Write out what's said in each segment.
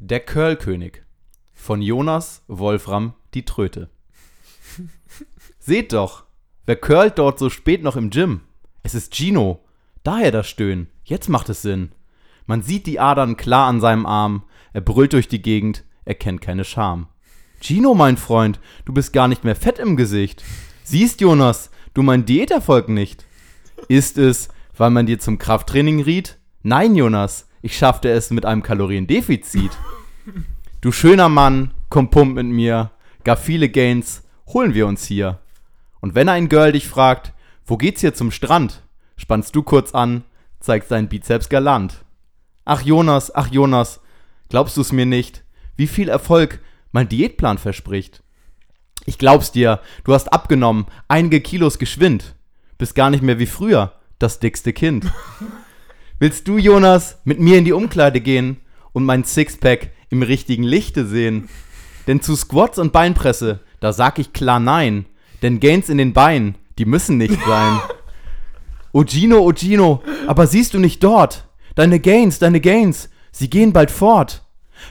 Der Curlkönig von Jonas Wolfram die Tröte. Seht doch, wer curlt dort so spät noch im Gym? Es ist Gino. Daher das Stöhnen. Jetzt macht es Sinn. Man sieht die Adern klar an seinem Arm. Er brüllt durch die Gegend. Er kennt keine Scham. Gino, mein Freund, du bist gar nicht mehr fett im Gesicht. Siehst, Jonas, du mein Diäterfolg nicht. Ist es, weil man dir zum Krafttraining riet? Nein, Jonas, ich schaffte es mit einem Kaloriendefizit. Du schöner Mann, komm pump mit mir. Gar viele Gains holen wir uns hier. Und wenn ein Girl dich fragt, wo geht's hier zum Strand? Spannst du kurz an, zeigst deinen Bizeps galant. Ach Jonas, ach Jonas, glaubst du's mir nicht, wie viel Erfolg mein Diätplan verspricht? Ich glaub's dir, du hast abgenommen, einige Kilos geschwind. Bist gar nicht mehr wie früher, das dickste Kind. Willst du, Jonas, mit mir in die Umkleide gehen und mein Sixpack im richtigen Lichte sehen? Denn zu Squats und Beinpresse, da sag ich klar nein. Denn Gains in den Beinen, die müssen nicht sein. O Gino, o Gino, aber siehst du nicht dort? Deine Gains, deine Gains, sie gehen bald fort.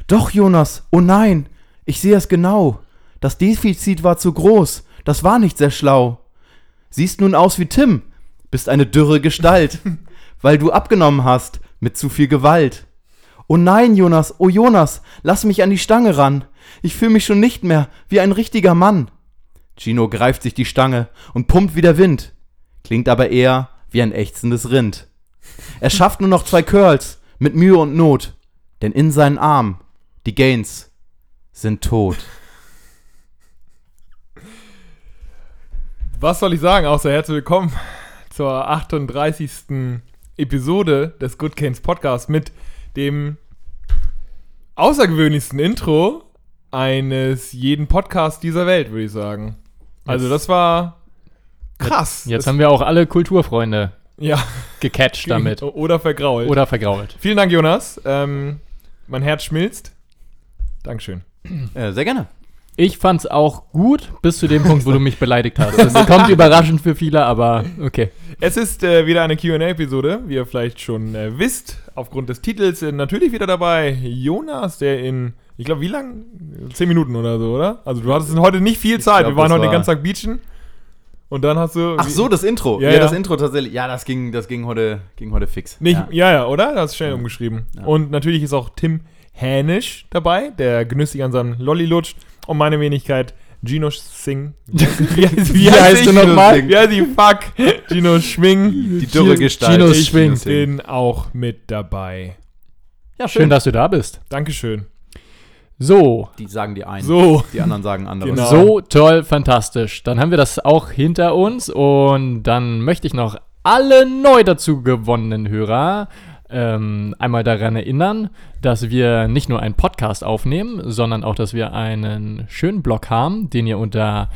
Doch, Jonas, oh nein, ich sehe es genau. Das Defizit war zu groß, das war nicht sehr schlau. Siehst nun aus wie Tim, bist eine dürre Gestalt, weil du abgenommen hast mit zu viel Gewalt. Oh nein, Jonas, oh Jonas, lass mich an die Stange ran. Ich fühle mich schon nicht mehr wie ein richtiger Mann. Gino greift sich die Stange und pumpt wie der Wind, klingt aber eher wie ein ächzendes Rind. Er schafft nur noch zwei Curls mit Mühe und Not, denn in seinen Armen die Gains sind tot. Was soll ich sagen, außer herzlich willkommen zur 38. Episode des Good Canes Podcast mit dem außergewöhnlichsten Intro eines jeden Podcasts dieser Welt, würde ich sagen. Also das war krass. Jetzt das, haben wir auch alle Kulturfreunde ja, gecatcht damit. oder vergrault. Oder vergrault. Vielen Dank, Jonas. Ähm, mein Herz schmilzt. Dankeschön. Äh, sehr gerne. Ich fand's auch gut, bis zu dem Punkt, wo du mich beleidigt hast. Das kommt überraschend für viele, aber okay. Es ist äh, wieder eine QA-Episode, wie ihr vielleicht schon äh, wisst, aufgrund des Titels. Äh, natürlich wieder dabei Jonas, der in, ich glaube, wie lang? Zehn Minuten oder so, oder? Also, du hattest heute nicht viel Zeit. glaub, Wir waren heute den war- ganzen Tag beachen. Und dann hast du. Ach so, das Intro. Ja, Ja, ja. das Intro tatsächlich. Ja, das ging, das ging heute, ging heute fix. Nicht, ja. ja. ja, oder? Das ist schnell umgeschrieben. Ja. Und natürlich ist auch Tim Hänisch dabei, der genüsslich an seinem Lolli lutscht. Und meine Wenigkeit, Gino Singh. Wie, heißt- Wie heißt ich? du nochmal? Wie heißt ich? Fuck. Gino Schwing. Die dürre Gestalt. Gino Ich schwingt. Bin auch mit dabei. Ja, Schön, dass du da bist. Dankeschön. So, Die sagen die einen. So. Die anderen sagen anderes. Genau. so toll, fantastisch. Dann haben wir das auch hinter uns und dann möchte ich noch alle neu dazu gewonnenen Hörer ähm, einmal daran erinnern, dass wir nicht nur einen Podcast aufnehmen, sondern auch, dass wir einen schönen Blog haben, den ihr unter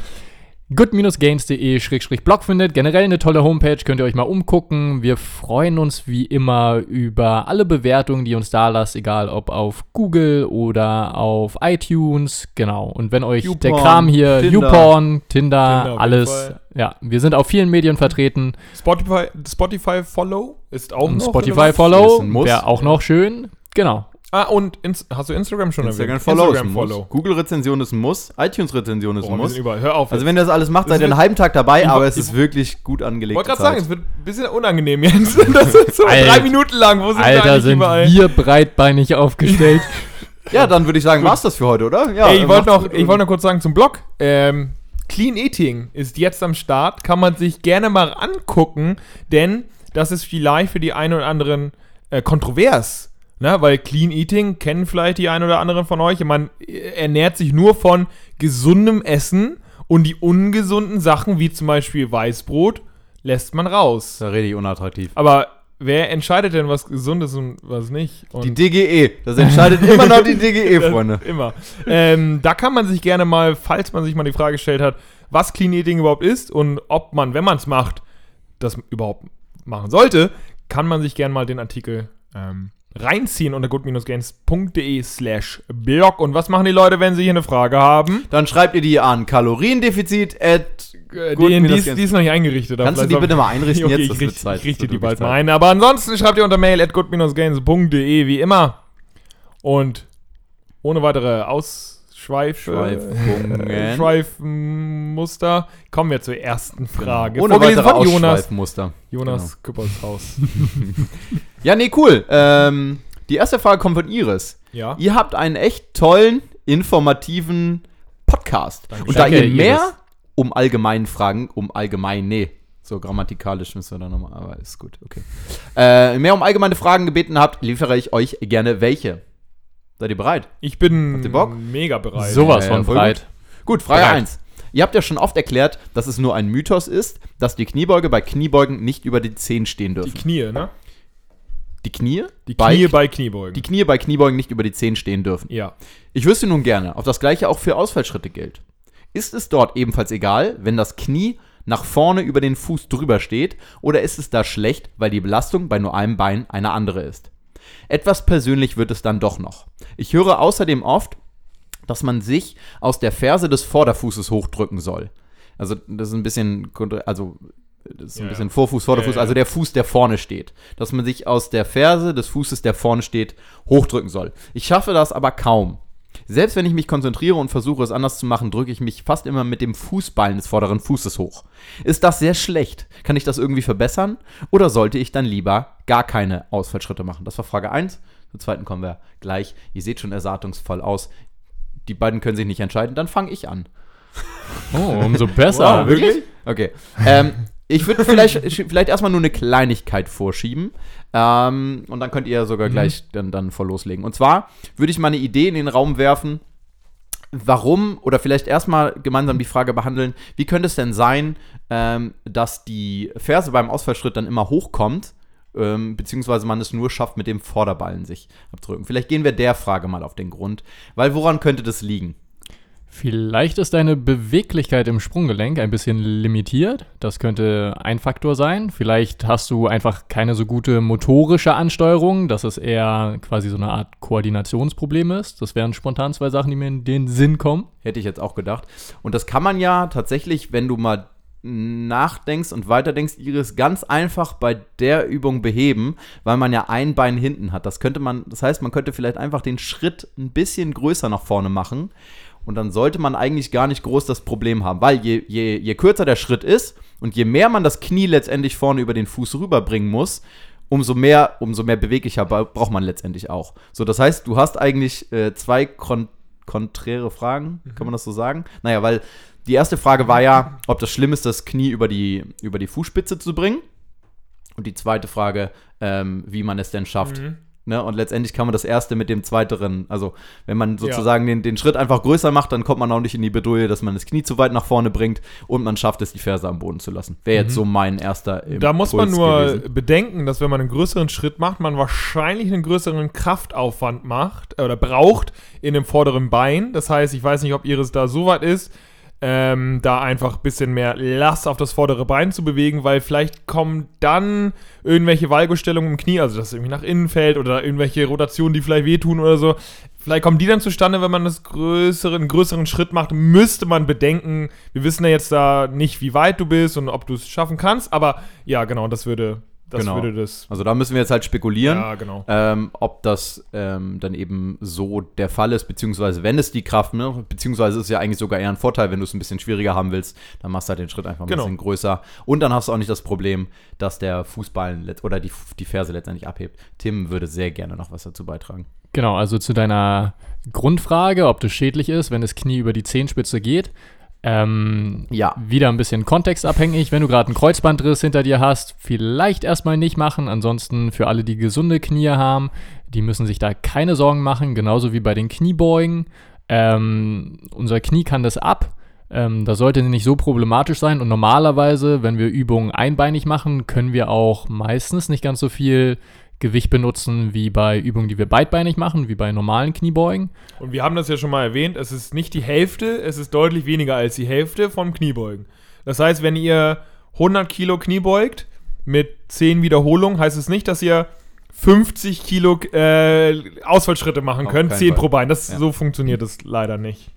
good-gains.de-blog findet. Generell eine tolle Homepage, könnt ihr euch mal umgucken. Wir freuen uns wie immer über alle Bewertungen, die ihr uns da lasst, egal ob auf Google oder auf iTunes. Genau. Und wenn euch der YouPorn, Kram hier, Tinder. YouPorn, Tinder, Tinder alles, ja, wir sind auf vielen Medien vertreten. Spotify, Spotify Follow ist auch Und noch Spotify Follow ein Muss. wäre auch noch schön. Genau. Ah, und ins, hast du Instagram schon Instagram erwähnt? Follow Instagram Muss. Follow. Google-Rezension ist ein Muss. iTunes-Rezension ist Oh, ein wir Muss. sind überall. Hör auf. Also wenn ihr das alles macht, seid ihr einen halben Tag dabei, Ich aber es ist ich wirklich gut ich angelegt. wollte gerade sagen, es wird ein bisschen unangenehm jetzt. Das ist so Alter. drei Minuten lang. Wo sind wir Alter, eigentlich sind überall? wir breitbeinig aufgestellt. Ja, dann würde ich sagen, war's das für heute, oder? Ja, Ey, ich wollte noch, ich wollte noch kurz sagen zum Blog. Ähm, Clean Eating ist jetzt am Start. Kann man sich gerne mal angucken, denn das ist vielleicht für die einen oder anderen äh, kontrovers. Ne? Weil Clean Eating kennen vielleicht die einen oder anderen von euch. Man äh, ernährt sich nur von gesundem Essen und die ungesunden Sachen, wie zum Beispiel Weißbrot, lässt man raus. Ist ja richtig unattraktiv. Aber wer entscheidet denn, was gesund ist und was nicht? Und Die DGE. Das entscheidet immer noch die DGE, Freunde. Immer. ähm, da kann man sich gerne mal, falls man sich mal die Frage gestellt hat, was Clean Eating überhaupt ist und ob man, wenn man es macht, das überhaupt machen sollte, kann man sich gerne mal den Artikel ähm, reinziehen unter good-gains.de slash blog. Und was machen die Leute, wenn sie hier eine Frage haben? Dann schreibt ihr die an Kaloriendefizit at Äh, die, die, ist, die ist noch nicht eingerichtet. Kannst du die bitte mal einrichten Okay, jetzt? ich richte, Zeit. ich richte die bald mal ein. Aber ansonsten schreibt ihr unter mail at good-gains.de wie immer. Und ohne weitere Ausschweif Schweifungen. äh, Schweifmuster kommen wir zur ersten Frage. Ohne Vorgelesen von Jonas. Jonas Küppershaus. Ja, nee, cool. Ähm, die erste Frage kommt von Iris. ja. Ihr habt einen echt tollen, informativen Podcast. Danke. Und da Danke, ihr mehr Iris. um allgemeinen Fragen, um allgemein, nee, so grammatikalisch müssen wir da nochmal, aber ist gut, okay. Äh, mehr um allgemeine Fragen gebeten habt, liefere ich euch gerne welche. Seid ihr bereit? Ich bin Habt ihr Bock? mega bereit. Sowas von voll breit. Gut, Frage Bereit. 1. Ihr habt ja schon oft erklärt, dass es nur ein Mythos ist, dass die Kniebeuge bei Kniebeugen nicht über die Zehen stehen Die dürfen. Knie, ne? Die Knie? Die Knie bei Kniebeugen. die Knie bei Kniebeugen nicht über die Zehen stehen dürfen. ja. Ich wüsste nun gerne, ob das gleiche auch für Ausfallschritte gilt. Ist es dort ebenfalls egal, wenn das Knie nach vorne über den Fuß drüber steht, oder ist es da schlecht, weil die Belastung bei nur einem Bein eine andere ist? Etwas persönlich wird es dann doch noch. Ich höre außerdem oft, dass man sich aus der Ferse des Vorderfußes hochdrücken soll. Also das ist ein bisschen, also das ist ein Ja, bisschen. Vorfuß, Vorderfuß, Ja, ja. also der Fuß, der vorne steht. Dass man sich aus der Ferse des Fußes, der vorne steht, hochdrücken soll. Ich schaffe das aber kaum. Selbst wenn ich mich konzentriere und versuche es anders zu machen, drücke ich mich fast immer mit dem Fußballen des vorderen Fußes hoch. Ist das sehr schlecht? Kann ich das irgendwie verbessern? Oder sollte ich dann lieber gar keine Ausfallschritte machen? Das war Frage 1. Zur zweiten kommen wir gleich. Ihr seht schon ersattungsvoll aus. Die beiden können sich nicht entscheiden, dann fange ich an. Oh, umso besser. Okay. Ähm, ich würde vielleicht, vielleicht erstmal nur eine Kleinigkeit vorschieben. Ähm, und dann könnt ihr sogar gleich dann, dann voll loslegen. Und zwar würde ich mal eine Idee in den Raum werfen, warum, oder vielleicht erstmal gemeinsam die Frage behandeln, wie könnte es denn sein, ähm, dass die Ferse beim Ausfallschritt dann immer hochkommt, ähm, beziehungsweise man es nur schafft, mit dem Vorderballen sich abzudrücken. Vielleicht gehen wir der Frage mal auf den Grund, weil woran könnte das liegen? Vielleicht ist deine Beweglichkeit im Sprunggelenk ein bisschen limitiert. Das könnte ein Faktor sein. Vielleicht hast du einfach keine so gute motorische Ansteuerung, dass es eher quasi so eine Art Koordinationsproblem ist. Das wären spontan zwei Sachen, die mir in den Sinn kommen. Hätte ich jetzt auch gedacht. Und das kann man ja tatsächlich, wenn du mal nachdenkst und weiterdenkst, Iris, ganz einfach bei der Übung beheben, weil man ja ein Bein hinten hat. Das könnte man, das heißt, man könnte vielleicht einfach den Schritt ein bisschen größer nach vorne machen und dann sollte man eigentlich gar nicht groß das Problem haben, weil je, je, je kürzer der Schritt ist und je mehr man das Knie letztendlich vorne über den Fuß rüberbringen muss, umso mehr, umso mehr beweglicher braucht man letztendlich auch. So, das heißt, du hast eigentlich äh, zwei kon konträre Fragen, kann man das so sagen? Naja, weil die erste Frage war ja, ob das schlimm ist, das Knie über die, über die Fußspitze zu bringen. Und die zweite Frage, ähm, wie man es denn schafft. Mhm. Ne? Und letztendlich kann man das erste mit dem zweiteren, also wenn man sozusagen den, den Schritt einfach größer macht, dann kommt man auch nicht in die Bedouille, dass man das Knie zu weit nach vorne bringt und man schafft es, die Ferse am Boden zu lassen. Wäre jetzt so mein erster Impuls Da muss man nur gewesen. bedenken, dass wenn man einen größeren Schritt macht, man wahrscheinlich einen größeren Kraftaufwand macht äh, oder braucht in dem vorderen Bein. Das heißt, ich weiß nicht, ob Iris da so weit ist, ähm, da einfach ein bisschen mehr Last auf das vordere Bein zu bewegen, weil vielleicht kommen dann irgendwelche Valgostellungen im Knie, also dass es irgendwie nach innen fällt oder irgendwelche Rotationen, die vielleicht wehtun oder so. Vielleicht kommen die dann zustande, wenn man das größere, einen größeren Schritt macht. Müsste man bedenken. Wir wissen ja jetzt da nicht, wie weit du bist und ob du es schaffen kannst. Aber ja, genau, das würde, das Genau. würde das. Also da müssen wir jetzt halt spekulieren. Ja, genau. ähm, ob das ähm, dann eben so der Fall ist, beziehungsweise wenn es die Kraft, ne, beziehungsweise ist es ja eigentlich sogar eher ein Vorteil, wenn du es ein bisschen schwieriger haben willst, dann machst du halt den Schritt einfach ein Genau. bisschen größer und dann hast du auch nicht das Problem, dass der Fußballen letzt- oder die, die Ferse letztendlich abhebt. Tim würde sehr gerne noch was dazu beitragen. Genau, also zu deiner Grundfrage, ob das schädlich ist, wenn das Knie über die Zehenspitze geht. Ähm, Ja. Wieder ein bisschen kontextabhängig. Wenn du gerade einen Kreuzbandriss hinter dir hast, vielleicht erstmal nicht machen. Ansonsten für alle, die gesunde Knie haben, die müssen sich da keine Sorgen machen. Genauso wie bei den Kniebeugen. Ähm, unser Knie kann das ab. Ähm, das sollte nicht so problematisch sein. Und normalerweise, wenn wir Übungen einbeinig machen, können wir auch meistens nicht ganz so viel Gewicht benutzen wie bei Übungen, die wir beidbeinig machen, wie bei normalen Kniebeugen. Und wir haben das ja schon mal erwähnt, es ist nicht die Hälfte, es ist deutlich weniger als die Hälfte vom Kniebeugen. Das heißt, wenn ihr 100 Kilo Knie beugt mit 10 Wiederholungen, heißt es nicht, dass ihr 50 Kilo äh, Ausfallschritte machen Auf könnt, keinen 10 Fall. pro Bein. Das, Ja. So funktioniert das leider nicht.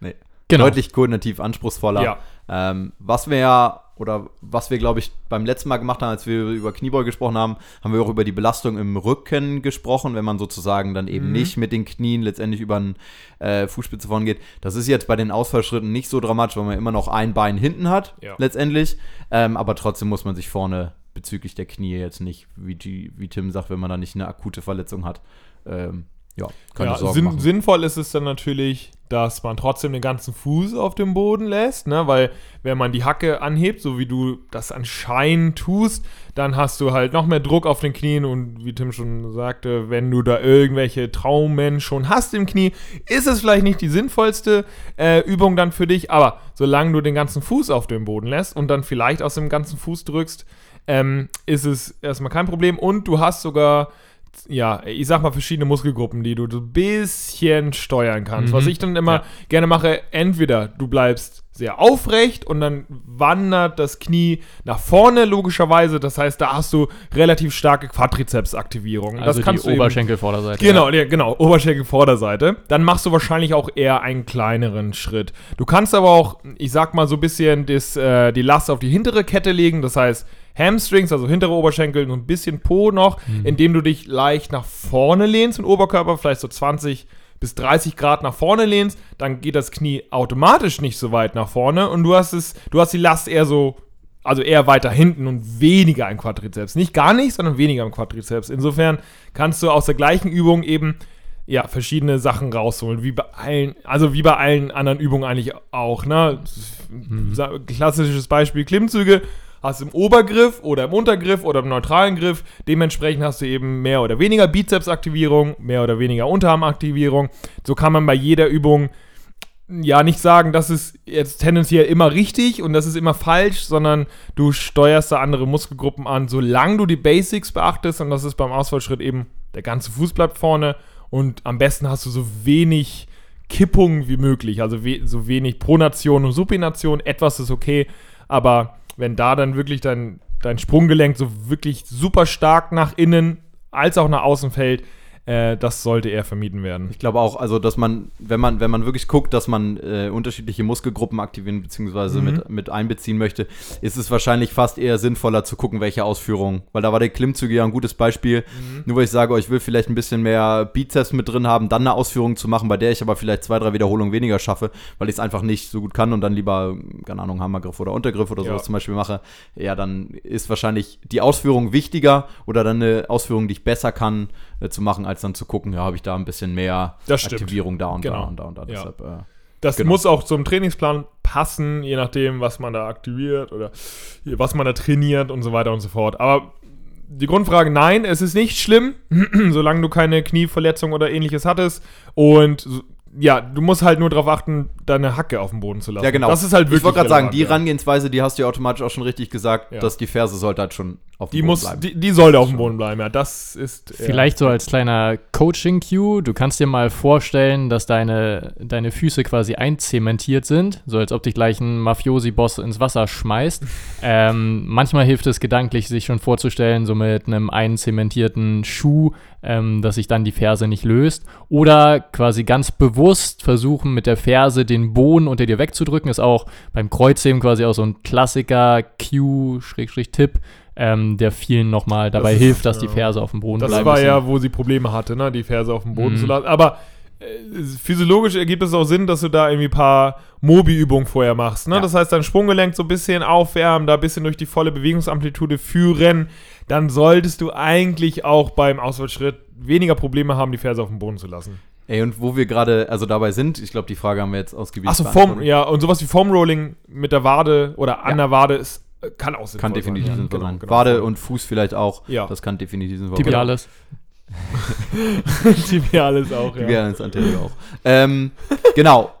Nee. Genau. Deutlich koordinativ anspruchsvoller. Ja. Ähm, was wir ja, oder was wir, glaube ich, beim letzten Mal gemacht haben, als wir über Kniebeuge gesprochen haben, haben wir auch über die Belastung im Rücken gesprochen, wenn man sozusagen dann eben Mhm. nicht mit den Knien letztendlich über den äh, Fußspitze geht. Das ist jetzt bei den Ausfallschritten nicht so dramatisch, weil man immer noch ein Bein hinten hat, Ja. letztendlich. Ähm, aber trotzdem muss man sich vorne bezüglich der Knie jetzt nicht, wie, die, wie Tim sagt, wenn man da nicht eine akute Verletzung hat, ähm, ja, keine Ja, Sorgen sinn, machen. sinnvoll ist es dann natürlich, dass man trotzdem den ganzen Fuß auf dem Boden lässt, ne? weil wenn man die Hacke anhebt, so wie du das anscheinend tust, dann hast du halt noch mehr Druck auf den Knien und wie Tim schon sagte, wenn du da irgendwelche Traumen schon hast im Knie, ist es vielleicht nicht die sinnvollste äh, Übung dann für dich, aber solange du den ganzen Fuß auf dem Boden lässt und dann vielleicht aus dem ganzen Fuß drückst, ähm, ist es erstmal kein Problem und du hast sogar ja, ich sag mal verschiedene Muskelgruppen, die du so ein bisschen steuern kannst. Mhm. Was ich dann immer Ja. gerne mache, entweder du bleibst sehr aufrecht und dann wandert das Knie nach vorne logischerweise. Das heißt, da hast du relativ starke Quadrizepsaktivierung. Also das kannst die du eben- Oberschenkelvorderseite. Genau, ja, genau, Oberschenkelvorderseite. Dann machst du wahrscheinlich auch eher einen kleineren Schritt. Du kannst aber auch, ich sag mal, so ein bisschen das, äh, die Last auf die hintere Kette legen. Das heißt, Hamstrings, also hintere Oberschenkel und ein bisschen Po noch, indem du dich leicht nach vorne lehnst und Oberkörper vielleicht so 20 bis 30 Grad nach vorne lehnst, dann geht das Knie automatisch nicht so weit nach vorne und du hast es, du hast die Last eher so also eher weiter hinten und weniger im Quadrizeps. Nicht gar nicht, sondern weniger im Quadrizeps. Insofern kannst du aus der gleichen Übung eben ja, verschiedene Sachen rausholen, wie bei allen, also wie bei allen anderen Übungen eigentlich auch, ne? Sa- Klassisches Beispiel Klimmzüge, hast im Obergriff oder im Untergriff oder im neutralen Griff, dementsprechend hast du eben mehr oder weniger Bizepsaktivierung, mehr oder weniger Unterarmaktivierung. So kann man bei jeder Übung ja nicht sagen, das ist jetzt tendenziell immer richtig und das ist immer falsch, sondern du steuerst da andere Muskelgruppen an, solange du die Basics beachtest. Und das ist beim Ausfallschritt eben, der ganze Fuß bleibt vorne und am besten hast du so wenig Kippung wie möglich, also we so wenig Pronation und Supination, etwas ist okay, aber wenn da dann wirklich dein, dein Sprunggelenk so wirklich super stark nach innen als auch nach außen fällt, äh, das sollte eher vermieden werden. Ich glaube auch, also dass man, wenn man, wenn man wirklich guckt, dass man äh, unterschiedliche Muskelgruppen aktivieren bzw. Mhm. mit, mit einbeziehen möchte, ist es wahrscheinlich fast eher sinnvoller zu gucken, welche Ausführungen. Weil da war der Klimmzüge ja ein gutes Beispiel. Mhm. Nur weil ich sage, oh, ich will vielleicht ein bisschen mehr Bizeps mit drin haben, dann eine Ausführung zu machen, bei der ich aber vielleicht zwei, drei Wiederholungen weniger schaffe, weil ich es einfach nicht so gut kann und dann lieber, keine Ahnung, Hammergriff oder Untergriff oder Ja. sowas zum Beispiel mache. Ja, dann ist wahrscheinlich die Ausführung wichtiger oder dann eine Ausführung, die ich besser kann, äh, zu machen, als dann zu gucken, ja, habe ich da ein bisschen mehr. Aktivierung da und da Genau. und da und da. Ja. Deshalb, äh, Das Genau. muss auch zum Trainingsplan passen, je nachdem, was man da aktiviert oder was man da trainiert und so weiter und so fort. Aber die Grundfrage, nein, es ist nicht schlimm, solange du keine Knieverletzung oder ähnliches hattest. Und ja, du musst halt nur darauf achten, deine Hacke auf dem Boden zu lassen. ja, genau. Das ist halt wirklich Ich wollte gerade sagen, die ja. Herangehensweise, die hast du ja automatisch auch schon richtig gesagt, Ja. dass die Ferse sollte halt schon auf dem Die Boden muss, bleiben. die, die sollte auf dem Boden bleiben, ja. Das ist. ja. Vielleicht so als kleiner Coaching-Cue. Du kannst dir mal vorstellen, dass deine, deine Füße quasi einzementiert sind, so als ob dich gleich ein Mafiosi-Boss ins Wasser schmeißt. ähm, manchmal hilft es gedanklich, sich schon vorzustellen, so mit einem einzementierten Schuh, ähm, dass sich dann die Ferse nicht löst. Oder quasi ganz bewusst versuchen, mit der Ferse den Boden unter dir wegzudrücken. Ist auch beim Kreuzheben quasi auch so ein Klassiker Cue-Tipp. Ähm, der vielen nochmal dabei ist- hilft, dass die ja. Ferse auf dem Boden Das bleibt. war ja, wo sie Probleme hatte, ne? die Ferse auf dem Boden Mhm. zu lassen. Aber äh, physiologisch ergibt es auch Sinn, dass du da irgendwie ein paar Mobi-Übungen vorher machst. Ne? Ja. Das heißt, dein Sprunggelenk so ein bisschen aufwärmen, da ein bisschen durch die volle Bewegungsamplitude führen. Dann solltest du eigentlich auch beim Ausfallschritt weniger Probleme haben, die Ferse auf dem Boden zu lassen. Ey, und wo wir gerade also dabei sind, ich glaube, die Frage haben wir jetzt ausgiebig Achso, beantwortet. ja, und sowas wie Foam Rolling mit der Wade oder an Ja. der Wade ist, äh, kann auch sinnvoll Kann definitiv sein. sinnvoll Genau, sein. genau. Wade und Fuß vielleicht auch. Ja. Das kann definitiv sinnvoll sein. Tibialis. Tibialis auch, ja. Tibialis anterior auch. Ähm, genau.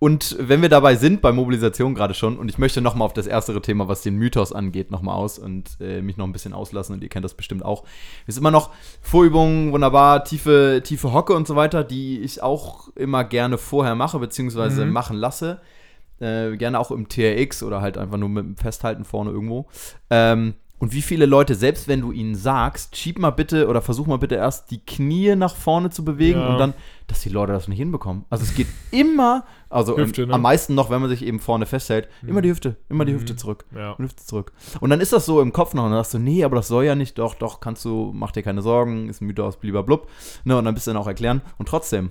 Und wenn wir dabei sind, bei Mobilisation gerade schon, und ich möchte nochmal auf das erstere Thema, was den Mythos angeht, nochmal aus und äh, mich noch ein bisschen auslassen, und ihr kennt das bestimmt auch. Es ist immer noch Vorübungen, wunderbar, tiefe, tiefe Hocke und so weiter, die ich auch immer gerne vorher mache, beziehungsweise Mhm. machen lasse. Äh, gerne auch im TRX oder halt einfach nur mit dem Festhalten vorne irgendwo. Ähm, Und wie viele Leute, selbst wenn du ihnen sagst, schieb mal bitte oder versuch mal bitte erst die Knie nach vorne zu bewegen Ja. und dann, dass die Leute das nicht hinbekommen. Also es geht immer, also Hüfte, ähm, ne? am meisten noch, wenn man sich eben vorne festhält, immer die Hüfte, immer die Mhm. Hüfte zurück. Ja. Und Hüfte zurück. Und dann ist das so im Kopf noch und dann sagst du, nee, aber das soll ja nicht, doch, doch, kannst du, mach dir keine Sorgen, ist ein Mythos, blub. Ne, und dann bist du dann auch erklären. Und trotzdem,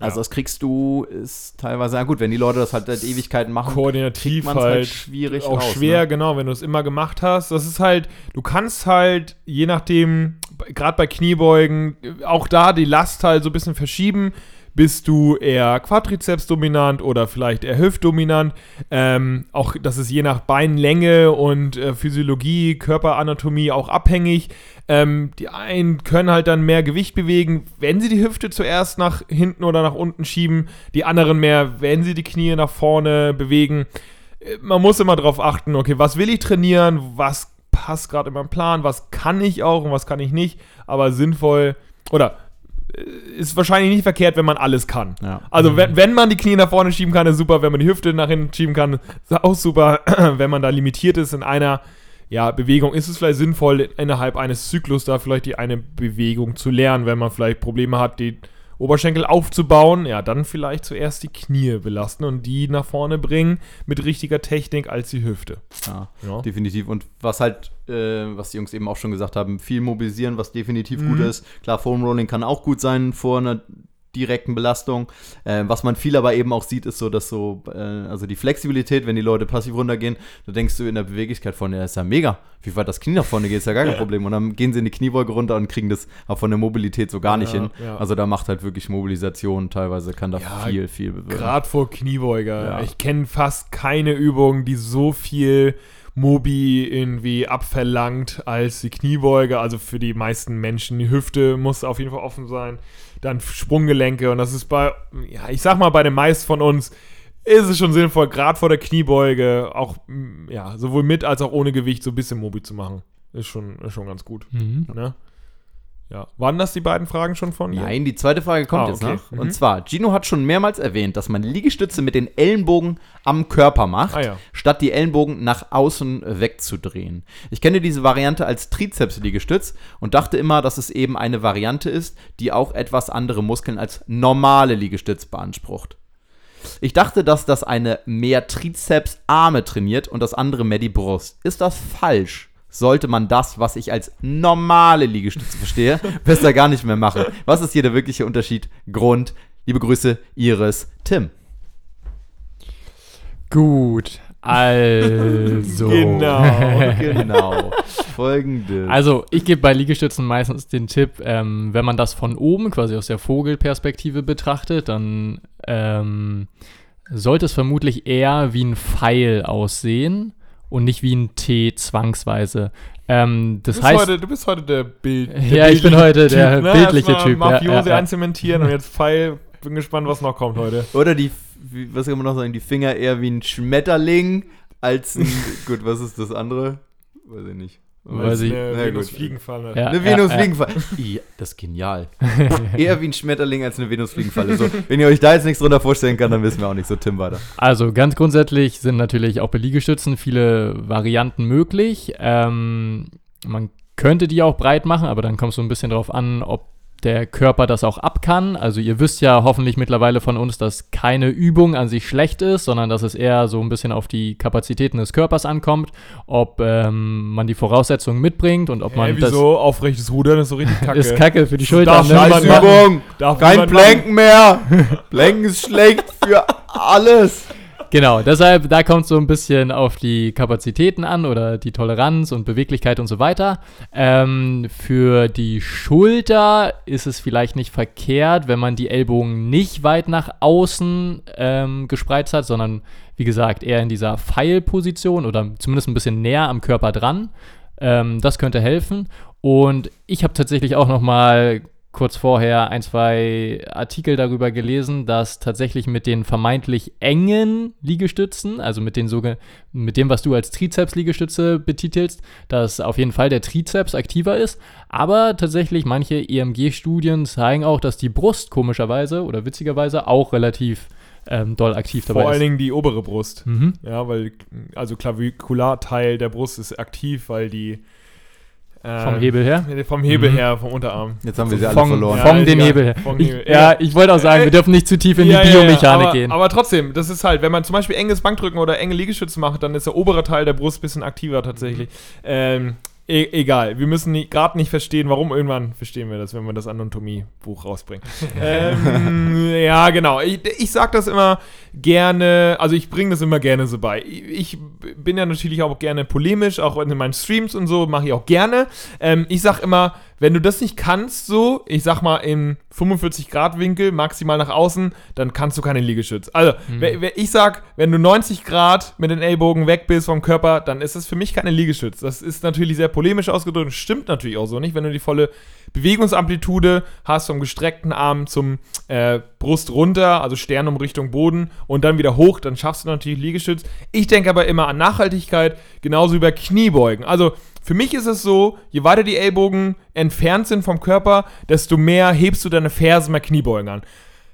also Ja. das kriegst du, ist teilweise, ja gut, wenn die Leute das halt seit Ewigkeiten machen, Koordinativ halt, halt schwierig auch raus, schwer, ne? genau, wenn du es immer gemacht hast. Das ist halt, du kannst halt, je nachdem, gerade bei Kniebeugen, auch da die Last halt so ein bisschen verschieben. Bist du eher Quadrizeps-dominant oder vielleicht eher Hüftdominant? Ähm, auch das ist je nach Beinlänge und äh, Physiologie, Körperanatomie auch abhängig. Ähm, die einen können halt dann mehr Gewicht bewegen, wenn sie die Hüfte zuerst nach hinten oder nach unten schieben. Die anderen mehr, wenn sie die Knie nach vorne bewegen Äh, man muss immer darauf achten, okay, was will ich trainieren, was passt gerade in meinen Plan, was kann ich auch und was kann ich nicht, aber sinnvoll oder ist wahrscheinlich nicht verkehrt, wenn man alles kann. Ja. Also wenn, wenn man die Knie nach vorne schieben kann, ist super, wenn man die Hüfte nach hinten schieben kann, ist auch super. wenn man da limitiert ist in einer ja, Bewegung, ist es vielleicht sinnvoll, innerhalb eines Zyklus da vielleicht die eine Bewegung zu lernen, wenn man vielleicht Probleme hat, die Oberschenkel aufzubauen, ja, dann vielleicht zuerst die Knie belasten und die nach vorne bringen mit richtiger Technik als die Hüfte. Ja, Ja. definitiv. Und was halt, äh, was die Jungs eben auch schon gesagt haben, viel mobilisieren, was definitiv gut Mhm. ist. Klar, Foam Rolling kann auch gut sein vor einer direkten Belastung. Äh, was man viel aber eben auch sieht, ist so, dass so, äh, also die Flexibilität, wenn die Leute passiv runtergehen, da denkst du in der Beweglichkeit von, ja, ist ja mega. Wie weit das Knie nach vorne geht, ist ja gar kein Problem. Und dann gehen sie in die Kniebeuge runter und kriegen das auch von der Mobilität so gar nicht Ja, hin. ja. Also da macht halt wirklich Mobilisation teilweise, kann da viel, viel bewirken. Gerade vor Kniebeuger. Ja. Ich kenne fast keine Übung, die so viel Mobi irgendwie abverlangt als die Kniebeuge. Also für die meisten Menschen. Die Hüfte muss auf jeden Fall offen sein. Dann Sprunggelenke. Und das ist bei, ja, ich sag mal, bei den meisten von uns ist es schon sinnvoll, gerade vor der Kniebeuge auch, ja, sowohl mit als auch ohne Gewicht so ein bisschen Mobi zu machen. Ist schon, ist schon ganz gut. Mhm. Ne? Ja. Waren das die beiden Fragen schon von dir? Nein, die zweite Frage kommt Ah, jetzt okay. noch. Mhm. Und zwar, Gino hat schon mehrmals erwähnt, dass man Liegestütze mit den Ellenbogen am Körper macht, Ah, ja. statt die Ellenbogen nach außen wegzudrehen. Ich kenne diese Variante als Trizeps-Liegestütz und dachte immer, dass es eben eine Variante ist, die auch etwas andere Muskeln als normale Liegestütz beansprucht. Ich dachte, dass das eine mehr Trizeps-Arme trainiert und das andere mehr die Brust. Ist das falsch? Sollte man das, was ich als normale Liegestütze verstehe, besser gar nicht mehr machen? Was ist hier der wirkliche Unterschied? Grund? Liebe Grüße, Iris, Tim. Gut, also. Genau. Genau. Folgendes. Also, ich gebe bei Liegestützen meistens den Tipp, ähm, wenn man das von oben, quasi aus der Vogelperspektive betrachtet, dann ähm, sollte es vermutlich eher wie ein Pfeil aussehen und nicht wie ein T zwangsweise. Ähm, das Du bist, heißt, heute, du bist heute der Bild. Der Ja, ich bin heute der ne? bildliche Erstmal Typ, ja, Mafiose ja, ja. einzementieren und jetzt Pfeil. Bin gespannt, was noch kommt heute. Oder die, wie- was kann man noch sagen, die Finger eher wie ein Schmetterling als ein, gut, was ist das andere? Weiß ich nicht. Weiß ich. Eine Na Venus gut. Fliegenfalle. Ja. Eine Venusfliegenfalle. Ja, das ist genial. Eher wie ein Schmetterling als eine Venusfliegenfalle. So, wenn ihr euch da jetzt nichts drunter vorstellen kann, dann wissen wir auch nicht so. Tim weiter. Also ganz grundsätzlich sind natürlich auch bei Liegestützen viele Varianten möglich. Ähm, man könnte die auch breit machen, aber dann kommt es so ein bisschen drauf an, ob der Körper das auch ab kann. Also ihr wisst ja hoffentlich mittlerweile von uns, dass keine Übung an sich schlecht ist, sondern dass es eher so ein bisschen auf die Kapazitäten des Körpers ankommt, ob ähm, man die Voraussetzungen mitbringt und ob man Hey, wieso? Aufrechtes Rudern ist so richtig kacke. das ist kacke für die Das Schultern. darf Ne? machen. Übung! Darf Kein. Planken mehr! Planken ist schlecht für alles! Genau, deshalb, da kommt so ein bisschen auf die Kapazitäten an oder die Toleranz und Beweglichkeit und so weiter. Ähm, für die Schulter ist es vielleicht nicht verkehrt, wenn man die Ellbogen nicht weit nach außen ähm, gespreizt hat, sondern wie gesagt eher in dieser Pfeilposition oder zumindest ein bisschen näher am Körper dran. Ähm, das könnte helfen. Und ich habe tatsächlich auch noch mal kurz vorher ein, zwei Artikel darüber gelesen, dass tatsächlich mit den vermeintlich engen Liegestützen, also mit, den soge mit dem, was du als Trizeps-Liegestütze betitelst, dass auf jeden Fall der Trizeps aktiver ist. Aber tatsächlich manche EMG-Studien zeigen auch, dass die Brust komischerweise oder witzigerweise auch relativ ähm, doll aktiv dabei Vor allen ist. Dingen die obere Brust. Mhm. Ja, weil, also Klavikularteil der Brust ist aktiv, weil die. Äh, Vom Hebel her. Vom Hebel Mhm. her, vom Unterarm. Jetzt haben wir sie alle Von, verloren. Ja, ist dem. Hebel her. Vom Ich, Hebel, ja, ich wollte auch sagen, Äh, wir dürfen nicht zu tief in die Ja, ja, ja, Biomechanik aber, gehen. Aber trotzdem, das ist halt, wenn man zum Beispiel enges Bankdrücken oder enge Liegestütze macht, dann ist der obere Teil der Brust ein bisschen aktiver tatsächlich. Ähm, e egal, wir müssen gerade nicht verstehen, warum. Irgendwann verstehen wir das, wenn wir das Anatomie-Buch rausbringen. ähm, ja, genau. Ich, ich sag das immer gerne, also ich bringe das immer gerne so bei. Ich bin ja natürlich auch gerne polemisch, auch in meinen Streams und so, mache ich auch gerne. Ähm, ich sag immer, wenn du das nicht kannst, so, ich sag mal im 45-Grad-Winkel, maximal nach außen, dann kannst du keine Liegestütz. Also, wer- wer- ich sag, wenn du 90 Grad mit den Ellbogen weg bist vom Körper, dann ist das für mich keine Liegestütz. Das ist natürlich sehr polemisch ausgedrückt, stimmt natürlich auch so nicht. Wenn du die volle Bewegungsamplitude hast vom gestreckten Arm zum äh, Brust runter, also Sternumrichtung Boden und dann wieder hoch, dann schaffst du natürlich Liegestütz. Ich denke aber immer an Nachhaltigkeit, genauso bei Kniebeugen. Also für mich ist es so, je weiter die Ellbogen entfernt sind vom Körper, desto mehr hebst du deine Fersen bei Kniebeugen an.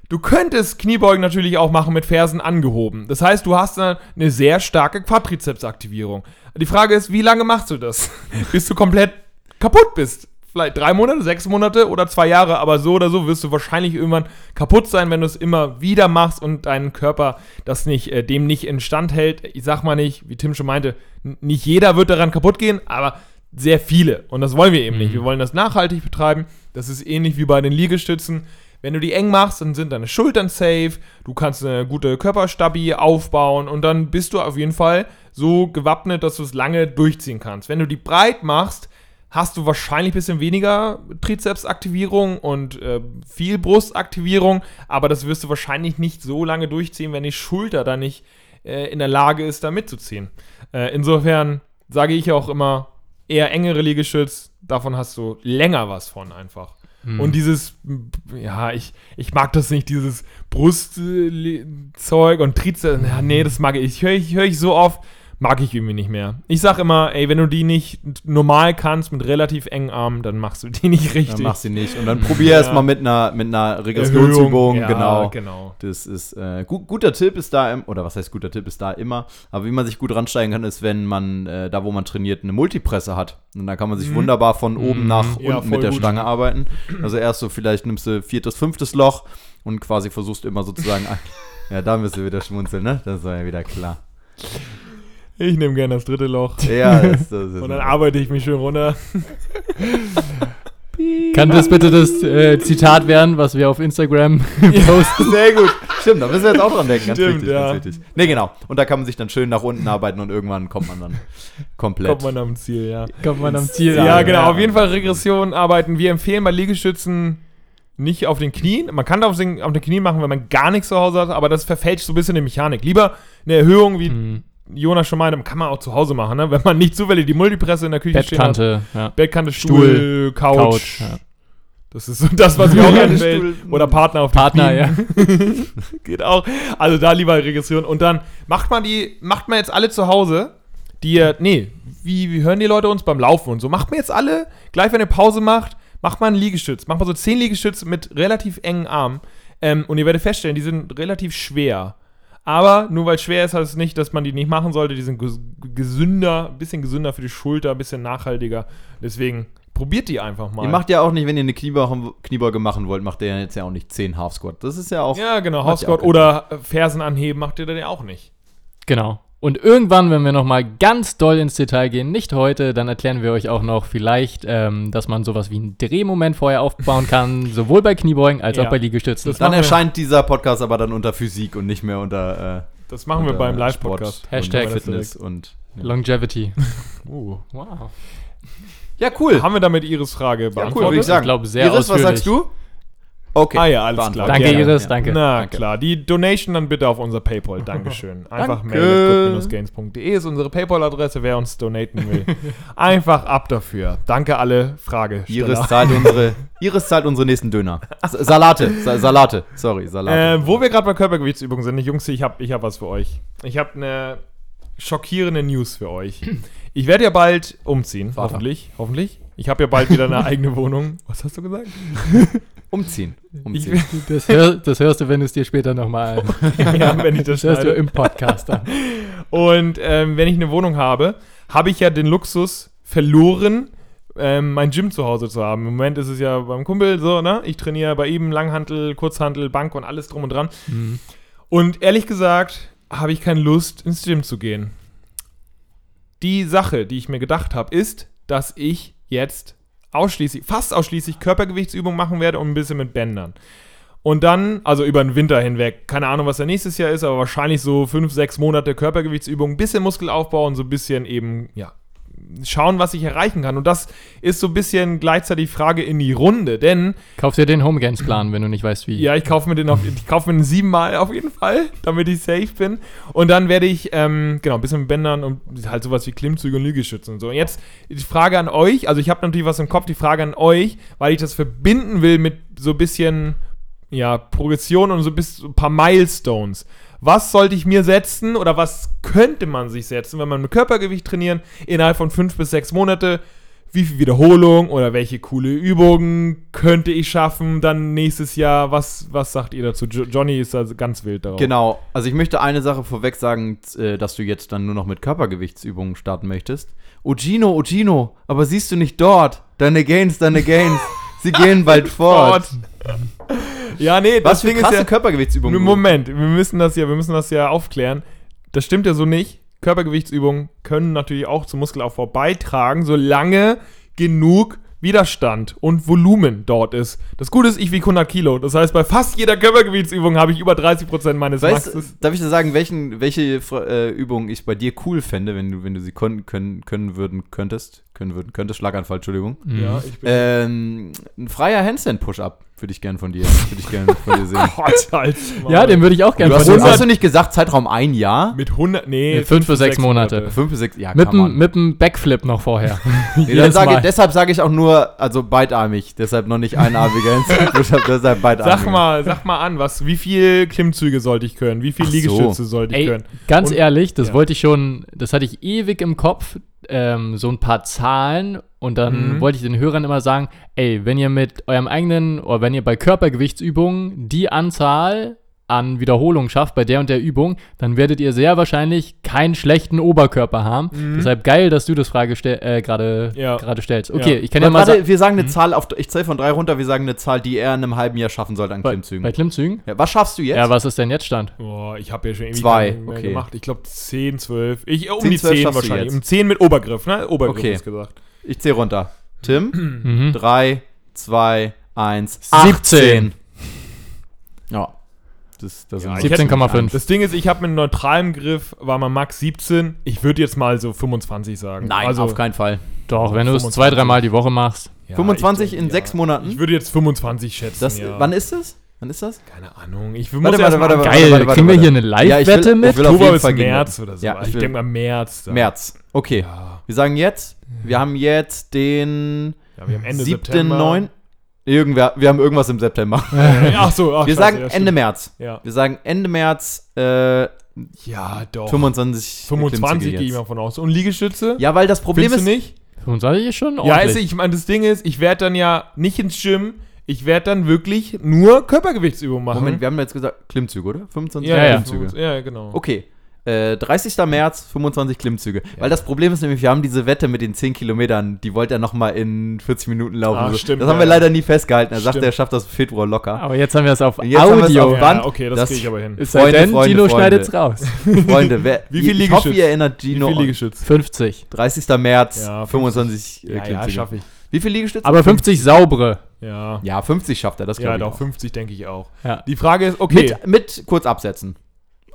Du könntest Kniebeugen natürlich auch machen mit Fersen angehoben. Das heißt, du hast eine sehr starke Quadrizepsaktivierung. Die Frage ist, wie lange machst du das? Bis du komplett kaputt bist. Vielleicht drei Monate, sechs Monate oder zwei Jahre, aber so oder so wirst du wahrscheinlich irgendwann kaputt sein, wenn du es immer wieder machst und dein Körper das nicht, äh, dem nicht instand hält. Ich sag mal nicht, wie Tim schon meinte, nicht jeder wird daran kaputt gehen, aber sehr viele. Und das wollen wir eben nicht. Wir wollen das nachhaltig betreiben. Das ist ähnlich wie bei den Liegestützen. Wenn du die eng machst, dann sind deine Schultern safe, du kannst eine gute Körperstabi aufbauen und dann bist du auf jeden Fall so gewappnet, dass du es lange durchziehen kannst. Wenn du die breit machst, hast du wahrscheinlich ein bisschen weniger Trizepsaktivierung und äh, viel Brustaktivierung, aber das wirst du wahrscheinlich nicht so lange durchziehen, wenn die Schulter da nicht äh, in der Lage ist, da mitzuziehen. Äh, insofern sage ich auch immer, eher engere Liegestütz, davon hast du länger was von einfach. Und dieses, ja, ich, ich mag das nicht, dieses Brustzeug und Trizeps. Nee, das mag ich. Ich höre ich, hör ich so oft, mag ich irgendwie nicht mehr. Ich sag immer, ey, wenn du die nicht normal kannst mit relativ engen Armen, dann machst du die nicht richtig. Dann mach sie nicht. Und dann probier erst mal mit einer, mit einer Regressionsübung. ja, genau. genau. Das ist äh, gu guter Tipp ist da, im, oder was heißt guter Tipp ist da immer. Aber wie man sich gut ransteigen kann, ist, wenn man äh, da, wo man trainiert, eine Multipresse hat. Und da kann man sich wunderbar von oben nach Mhm. Ja, unten voll mit der gut. Stange arbeiten. Also erst so, vielleicht nimmst du viertes, fünftes Loch und quasi versuchst immer sozusagen. ja, da müsst ihr wieder schmunzeln, ne? Das war ja wieder klar. Ich nehme gerne das dritte Loch. Ja, das, das ist Und dann arbeite ich mich schön runter. Kann das bitte das äh, Zitat werden, was wir auf Instagram posten? Sehr gut. Stimmt, da müssen wir jetzt auch dran denken. Ganz Stimmt, wichtig, ja. ganz wichtig. Ne, genau. Und da kann man sich dann schön nach unten arbeiten und irgendwann kommt man dann komplett. Kommt man am Ziel, ja. Kommt man am Ziel Ja, an. genau. Auf jeden Fall Regression arbeiten. Wir empfehlen bei Liegestützen nicht auf den Knien. Man kann das auf den, auf den Knien machen, wenn man gar nichts zu Hause hat, aber das verfälscht so ein bisschen die Mechanik. Lieber eine Erhöhung, wie Mhm. Jonas schon meinte, kann man auch zu Hause machen, ne? wenn man nicht zufällig die Multipresse in der Küche stehen hat. Bettkante, ja. Bettkante, Stuhl, Couch. Couch, ja. Das ist so das, was mir auch. Stuhl. Oder Partner auf Partner, ja. Geht auch. Also da lieber Regression. Und dann macht man die, macht man jetzt alle zu Hause, die, nee, wie, wie hören die Leute uns beim Laufen und so? Macht man jetzt alle, gleich wenn ihr Pause macht, macht man einen Liegestütz. Macht man so 10 Liegestütz mit relativ engen Armen. Ähm, und ihr werdet feststellen, die sind relativ schwer. Aber nur weil schwer ist, heißt es nicht, dass man die nicht machen sollte. Die sind ges gesünder, ein bisschen gesünder für die Schulter, ein bisschen nachhaltiger. Deswegen probiert die einfach mal. Ihr macht ja auch nicht, wenn ihr eine Kniebeuge, Kniebeuge machen wollt, macht ihr ja jetzt ja auch nicht 10 Half Squat. Das ist ja auch. Ja, genau, auch Squat oder Fersen anheben macht ihr dann ja auch nicht. Genau. Und irgendwann, wenn wir nochmal ganz doll ins Detail gehen, nicht heute, dann erklären wir euch auch noch vielleicht, ähm, dass man sowas wie einen Drehmoment vorher aufbauen kann, sowohl bei Kniebeugen als Ja. auch bei Liegestützen. Das Dann wir- erscheint dieser Podcast aber dann unter Physik und nicht mehr unter. Äh, Das machen wir unter beim Live-Podcast. Hashtag und Fitness und. Ja. Longevity. Uh. Wow. ja, cool. Haben wir damit Ihres Frage Ja, beantwortet? cool, würde ich sagen. Ich glaube, sehr Iris, was sagst du? Okay. Ah ja, alles klar. Danke, gerne. Iris, Ja. danke. Na Danke. klar, die Donation dann bitte auf unser Paypal. Dankeschön. Einfach Danke. mail games.de ist unsere Paypal-Adresse, wer uns donaten will. Einfach ab dafür. Danke alle Fragesteller. Iris zahlt unsere, Iris zahlt unsere nächsten Döner. S Salate, Sa Salate, sorry, Salate. Äh, wo wir gerade bei Körpergewichtsübungen sind, Jungs, ich habe ich hab was für euch. Ich habe eine schockierende News für euch. Ich werde ja bald umziehen, Vater. hoffentlich. Hoffentlich. Ich habe ja bald wieder eine eigene Wohnung. Was hast du gesagt? Umziehen. Ich, Umziehen. Das, hör, das hörst du, wenn du es dir später nochmal ja, wenn ich das Das hörst du im Podcast an. Und ähm, wenn ich eine Wohnung habe, habe ich ja den Luxus verloren, ähm, mein Gym zu Hause zu haben. Im Moment ist es ja beim Kumpel so, ne? Ich trainiere bei ihm Langhantel, Kurzhantel, Bank und alles drum und dran. Und ehrlich gesagt habe ich keine Lust, ins Gym zu gehen. Die Sache, die ich mir gedacht habe, ist, dass ich jetzt ausschließlich, fast ausschließlich Körpergewichtsübungen machen werde und ein bisschen mit Bändern. Und dann, also über den Winter hinweg, keine Ahnung, was da nächstes Jahr ist, aber wahrscheinlich so fünf, sechs Monate Körpergewichtsübungen, ein bisschen Muskelaufbau und so ein bisschen eben, ja, schauen, was ich erreichen kann. Und das ist so ein bisschen gleichzeitig die Frage in die Runde, denn Kauf dir den Home Games Plan, wenn du nicht weißt, wie. ja, ich kaufe mir den auf, ich kaufe mir den siebenmal auf jeden Fall, damit ich safe bin. Und dann werde ich, ähm, genau, ein bisschen mit Bändern und halt sowas wie Klimmzüge und Liegestützen und so. Und jetzt die Frage an euch, also ich habe natürlich was im Kopf, die Frage an euch, weil ich das verbinden will mit so ein bisschen, ja, Progression und so ein, bisschen, ein paar Milestones. Was sollte ich mir setzen oder was könnte man sich setzen, wenn man mit Körpergewicht trainieren, innerhalb von fünf bis sechs Monate? Wie viel Wiederholung oder welche coole Übungen könnte ich schaffen dann nächstes Jahr? Was, was sagt ihr dazu? Jo Johnny ist da ganz wild darauf. Genau, also ich möchte eine Sache vorweg sagen, äh, dass du jetzt dann nur noch mit Körpergewichtsübungen starten möchtest. Ogino, Ogino, aber siehst du nicht dort? Deine Gains, deine Gains, sie gehen bald fort. Ja, nee, Was für deswegen krasse ist ja, Körpergewichtsübungen. Moment, wir müssen das ja, wir müssen das ja aufklären. Das stimmt ja so nicht. Körpergewichtsübungen können natürlich auch zum Muskelaufbau beitragen, solange genug Widerstand und Volumen dort ist. Das Gute ist, ich wiege 100 Kilo. Das heißt, bei fast jeder Körpergewichtsübung habe ich über 30% meines Weißt, Maxes. darf ich dir sagen, welchen, welche äh, Übung ich bei dir cool fände, wenn du, wenn du sie können, können würden könntest? Können würden könntest, Schlaganfall, Entschuldigung. Mhm. Ja, ich bin. Ähm, ein freier Handstand-Push-Up würde ich gern von dir, würde ich gern von dir sehen. Gott, halt. Ja, den würde ich auch gerne Du hast, von dir hast sehen. du nicht gesagt, Zeitraum ein Jahr? Mit 100, nee, Mit fünf bis sechs Monate. Fünf bis sechs, ja, Mit kann man. dem mit dem Backflip noch vorher. Nee, sage, deshalb sage ich auch nur, also beidarmig, deshalb noch nicht einarmiger Handstand-Push-Up, deshalb beidarmig. Sag mal, sag mal an, was, wie viel Klimmzüge sollte ich können? Wie viel Ach so. Liegestütze sollte ich Ey, können? ganz Und- ehrlich, das ja. wollte ich schon, das hatte ich ewig im Kopf, ähm, so ein paar Zahlen und dann Mhm. wollte ich den Hörern immer sagen, ey, wenn ihr mit eurem eigenen, oder wenn ihr bei Körpergewichtsübungen die Anzahl an Wiederholungen schafft bei der und der Übung, dann werdet ihr sehr wahrscheinlich keinen schlechten Oberkörper haben. Mhm. Deshalb geil, dass du das Frage äh, gerade Ja. gerade stellst. Okay, Ja. ich kann ja mal sagen, wir sagen eine Mhm. Zahl auf, ich zähle von drei runter, wir sagen eine Zahl, die er in einem halben Jahr schaffen sollte an bei, Klimmzügen. bei Klimmzügen? ja, was schaffst du jetzt? Ja, was ist denn jetzt Stand? Boah, ich habe ja schon irgendwie Zwei, okay. gemacht. Ich glaube 10, 12. Ich, um 10, die 12 10 schaffst du wahrscheinlich. jetzt. Um 10 mit Obergriff, ne? Obergriff Okay. ist gesagt. Ich zähle runter. Tim, Mhm. drei, zwei, eins, 17. Ja. Das, das Ja, sind ich hätte- 17,5. Das Ding ist, ich habe mit einem neutralen Griff, war mal Max 17. Ich würde jetzt mal so 25 sagen. Nein, also, auf keinen Fall. Doch, wenn du es 25. zwei, dreimal die Woche machst. ja, 25 ich, in ja. sechs Monaten? Ich würde jetzt 25 schätzen. Das, ja. Wann ist das? Wann ist das? Keine Ahnung. Ich Warte, muss warte, warte, warte, Geil, warte, kriegen wir warte. hier eine will- Live-Wette mit? ich will auf Oktober jeden bis. März oder so. Ja, ich ich will- denke mal März. da. März. Okay. Ja. Wir sagen jetzt, wir haben jetzt den ja, wir haben Ende 7., September. 9. Irgendwer, wir haben irgendwas im September. Ach so, ach, Wir scheiße, sagen ja, Ende. März. Ja. Wir sagen Ende März äh, ja, doch. 25 25 Klimmzüge gehe ich mal von aus. Und Liegestütze? Ja, weil das Problem Findest ist, du nicht? 25 ist schon Ja, ordentlich. also ich meine, das Ding ist, ich werde dann ja nicht ins Gym, ich werde dann wirklich nur Körpergewichtsübungen machen. Moment, wir haben jetzt gesagt Klimmzüge, oder? 25 ja, Ja, ja. Klimmzüge. Ja, genau. Okay. Äh, 30. März, 25 Klimmzüge. Weil das Problem ist nämlich, wir haben diese Wette mit den 10 Kilometern, die wollte er nochmal in 40 Minuten laufen. Ah, so. stimmt, das haben ja, wir ja. leider nie festgehalten. Er sagt, Stimmt. er schafft das Februar locker. Aber jetzt haben wir es auf Und jetzt haben wir es Audio. auf Band. Ja, okay, das, Das- kriege ich aber hin. Es sei Freunde, denn, Freunde, Gino Freunde. schneidet's raus. Freunde, wer, Wie viel ich hoffe, Liegestütz? ihr erinnert Wie Gino. viel Liegestütz? 50. 30. März, Ja, 25 äh, Ja, ja, Klimmzüge. schaffe ich. Wie viel Liegestütze? Aber 50 saubere. Ja. Ja, 50 schafft er, das Ja, glaube ich doch, auch. 50 denke ich auch. Ja. Die Frage ist, okay. Mit, mit kurz absetzen.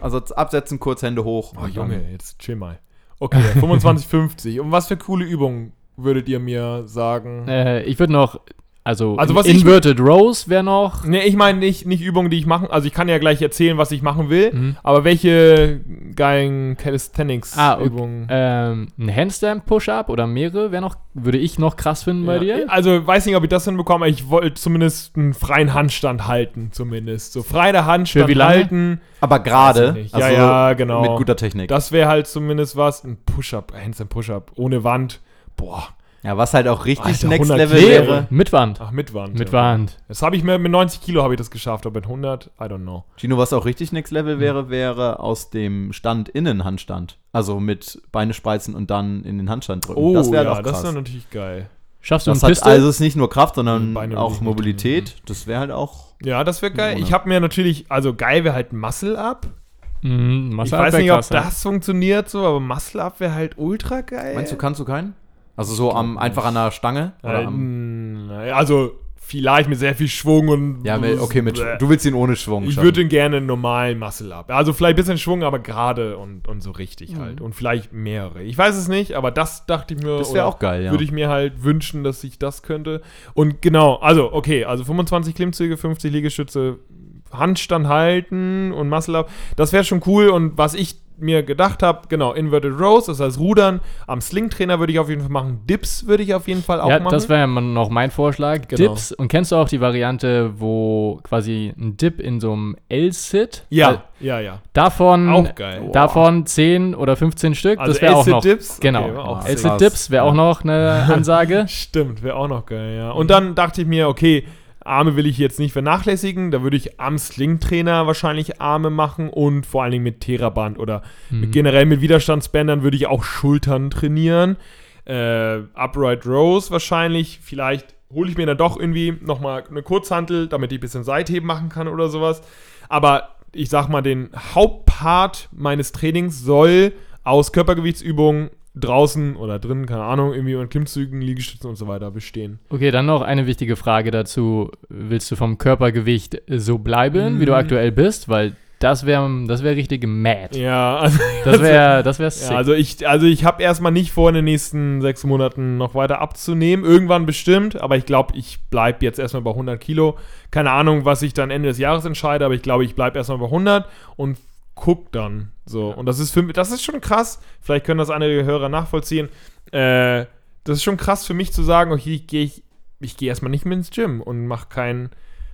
Also absetzen, kurz Hände hoch. oh, Junge, dann- jetzt chill mal. Okay, 25, 50. Und was für coole Übungen würdet ihr mir sagen? Äh, ich würde noch Also, Also was ich- Inverted Rows wäre noch. Nee, ich meine nicht, nicht Übungen, die ich machen. Also ich kann ja gleich erzählen, was ich machen will. Mhm. Aber welche geilen Calisthenics-Übungen? Ah, Ähm, ein Handstand Push-Up oder mehrere wäre noch, würde ich noch krass finden bei dir. Also weiß nicht, ob ich das hinbekomme, aber ich wollte zumindest einen freien Handstand halten, zumindest. So freie Handstand Für wie lange? halten. Aber gerade, ich nicht. Ja, ja, genau. mit guter Technik. Das wäre halt zumindest was. Ein Push-Up, Handstand Push-Up, ohne Wand. Boah. Ja, was halt auch richtig Alter, Next 100 Level Kilo. wäre. Mit Wand. Ach, mit Wand. Mit ja. Wand. Das habe ich mir mit 90 Kilo habe ich das geschafft, aber mit 100, I don't know. Gino, was auch richtig Next Level wäre, wäre aus dem Stand innen Handstand. Also mit Beine spreizen und dann in den Handstand drücken. Oh, das wäre ja, auch das krass. ist dann natürlich geil. Schaffst du das ein hat Pistol? also es ist nicht nur Kraft, sondern Beine auch Mobilität. Das wäre halt auch. Ja, das wäre geil. Ohne. Ich habe mir natürlich, also geil wäre halt Muscle Up. Mhm, Ich weiß nicht, ob das funktioniert so, aber Muscle Up wäre halt ultra geil. Meinst du, kannst du keinen? Also so am einfach an der Stange? Äh, am, also vielleicht mit sehr viel Schwung und ja, okay, mit Bäh. du willst ihn ohne Schwung. Ich würde gerne einen normalen Muscle Up. Also vielleicht ein bisschen Schwung, aber gerade und, und so richtig halt. Und vielleicht mehrere. Ich weiß es nicht, aber das dachte ich mir. Das wäre auch geil, ja. Würde ich mir halt wünschen, dass ich das könnte. Und genau, also okay, also 25 Klimmzüge, 50 Liegestütze, Handstand halten und Muscle Up. Das wäre schon cool. Und was ich mir gedacht habe, genau, Inverted Rows, das heißt Rudern. Am Sling-Trainer würde ich auf jeden Fall machen. Dips würde ich auf jeden Fall auch Ja, machen. das wäre ja noch mein Vorschlag. Genau. Dips. Und kennst du auch die Variante, wo quasi ein Dip in so einem L-Sit? ja, Weil ja, ja. Davon, Auch geil. davon 10 oder 15 Stück. Also das wäre auch noch. L-Sit-Dips? Genau. Okay. L-Sit-Dips wäre auch noch eine Ansage. Stimmt, wäre auch noch geil, ja. Und dann dachte ich mir, okay, Arme will ich jetzt nicht vernachlässigen. Da würde ich am Sling-Trainer wahrscheinlich Arme machen und vor allen Dingen mit Theraband oder Mhm. mit, generell mit Widerstandsbändern würde ich auch Schultern trainieren. Äh, Upright Rows wahrscheinlich. Vielleicht hole ich mir dann doch irgendwie nochmal eine Kurzhantel, damit ich ein bisschen Seitheben machen kann oder sowas. Aber ich sag mal, den Hauptpart meines Trainings soll aus Körpergewichtsübungen draußen oder drinnen, keine Ahnung, irgendwie und Klimmzügen, Liegestützen und so weiter bestehen. Okay, dann noch eine wichtige Frage dazu. Willst du vom Körpergewicht so bleiben, wie du Mhm. aktuell bist? Weil das wäre das wär richtig mad. Ja, also, Das wäre das wär sick. ja, also ich, also ich habe erstmal nicht vor, in den nächsten sechs Monaten noch weiter abzunehmen. Irgendwann bestimmt, aber ich glaube, ich bleibe jetzt erstmal bei 100 Kilo. Keine Ahnung, was ich dann Ende des Jahres entscheide, aber ich glaube, ich bleibe erstmal bei 100 und guck dann. So. Und das ist für mich, das ist schon krass. Vielleicht können das einige Hörer nachvollziehen. Äh, das ist schon krass für mich zu sagen, okay, ich gehe ich, ich geh erstmal nicht mehr ins Gym und mache kein,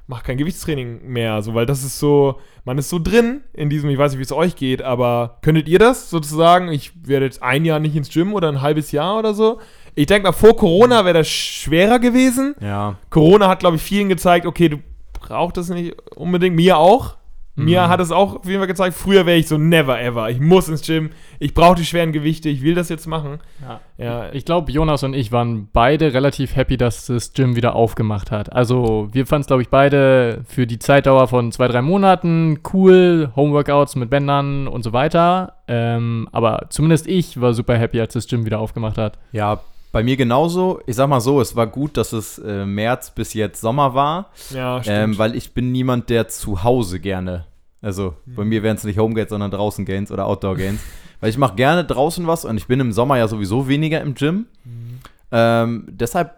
mach kein Gewichtstraining mehr. So, weil das ist so, man ist so drin in diesem, ich weiß nicht, wie es euch geht, aber könntet ihr das sozusagen? Ich werde jetzt ein Jahr nicht ins Gym oder ein halbes Jahr oder so. Ich denke mal, vor Corona wäre das schwerer gewesen. Ja. Corona hat, glaube ich, vielen gezeigt, okay, du brauchst das nicht unbedingt. Mir auch. Mir Mhm. hat es auch auf jeden Fall gezeigt, früher wäre ich so never ever. Ich muss ins Gym, ich brauche die schweren Gewichte, ich will das jetzt machen. Ja. Ja, Ich glaube, Jonas und ich waren beide relativ happy, dass das Gym wieder aufgemacht hat. Also, wir fanden es, glaube ich, beide für die Zeitdauer von zwei, drei Monaten cool. Homeworkouts mit Bändern und so weiter. Ähm, aber zumindest ich war super happy, als das Gym wieder aufgemacht hat. Ja, bei mir genauso. Ich sag mal so, es war gut, dass es äh, März bis jetzt Sommer war, ja stimmt. ähm, weil ich bin niemand, der zu Hause gerne, also bei Mhm. mir wären es nicht Homegates, sondern draußen Gains oder Outdoor Gains, weil ich mache gerne draußen was und ich bin im Sommer ja sowieso weniger im Gym. Mhm. Ähm, deshalb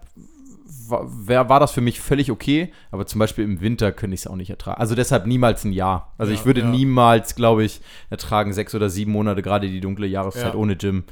war, war das für mich völlig okay, aber zum Beispiel im Winter könnte ich es auch nicht ertragen. Also deshalb niemals ein Jahr. Also Ja, ich würde ja. niemals, glaube ich, ertragen sechs oder sieben Monate, gerade die dunkle Jahreszeit Ja. ohne Gym.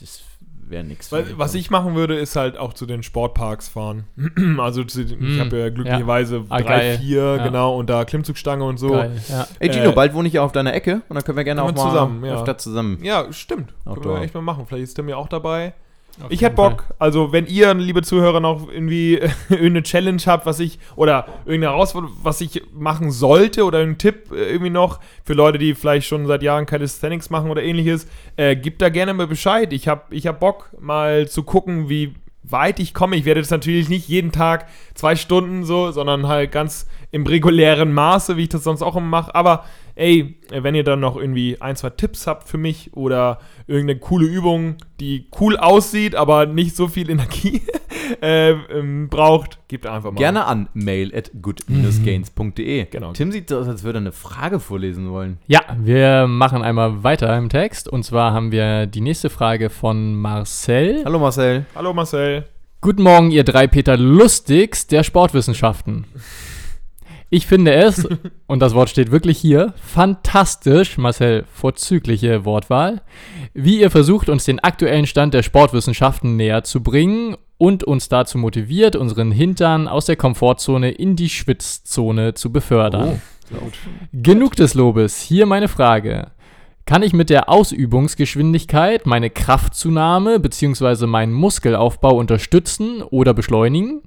Das wäre nichts. Was ich machen würde, ist halt auch zu den Sportparks fahren. also zu, ich Hm, habe ja glücklicherweise Ah, drei, geil. vier, Ja. genau, und da Klimmzugstange und so. Geil, ja. Ey Gino, Äh, bald wohne ich ja auf deiner Ecke und dann können wir gerne auch Können mal zusammen, ja. öfter zusammen. Ja, stimmt. Können Outdoor. wir echt mal machen. Vielleicht ist der mir auch dabei. Auf Ich hätte Bock, also wenn ihr, liebe Zuhörer, noch irgendwie irgendeine Challenge habt, was ich, oder irgendeine Herausforderung, was ich machen sollte, oder einen Tipp äh, irgendwie noch für Leute, die vielleicht schon seit Jahren Calisthenics machen oder ähnliches, äh, gebt da gerne mal Bescheid. Ich habe ich hab Bock, mal zu gucken, wie weit ich komme. Ich werde jetzt natürlich nicht jeden Tag zwei Stunden so, sondern halt ganz im regulären Maße, wie ich das sonst auch immer mache. Aber ey, wenn ihr dann noch irgendwie ein, zwei Tipps habt für mich oder irgendeine coole Übung, die cool aussieht, aber nicht so viel Energie äh, ähm, braucht, gebt einfach mal. Gerne an mail at good-gains.de. Genau. Tim sieht aus, als würde er eine Frage vorlesen wollen. Ja, wir machen einmal weiter im Text. Und zwar haben wir die nächste Frage von Marcel. Hallo Marcel. Hallo Marcel. Guten Morgen, ihr drei Peter Lustigs der Sportwissenschaften. Ich finde es, und das Wort steht wirklich hier, fantastisch, Marcel, vorzügliche Wortwahl, wie ihr versucht, uns den aktuellen Stand der Sportwissenschaften näher zu bringen und uns dazu motiviert, unseren Hintern aus der Komfortzone in die Schwitzzone zu befördern. Genug des Lobes. Hier meine Frage. Kann ich mit der Ausübungsgeschwindigkeit meine Kraftzunahme bzw. meinen Muskelaufbau unterstützen oder beschleunigen?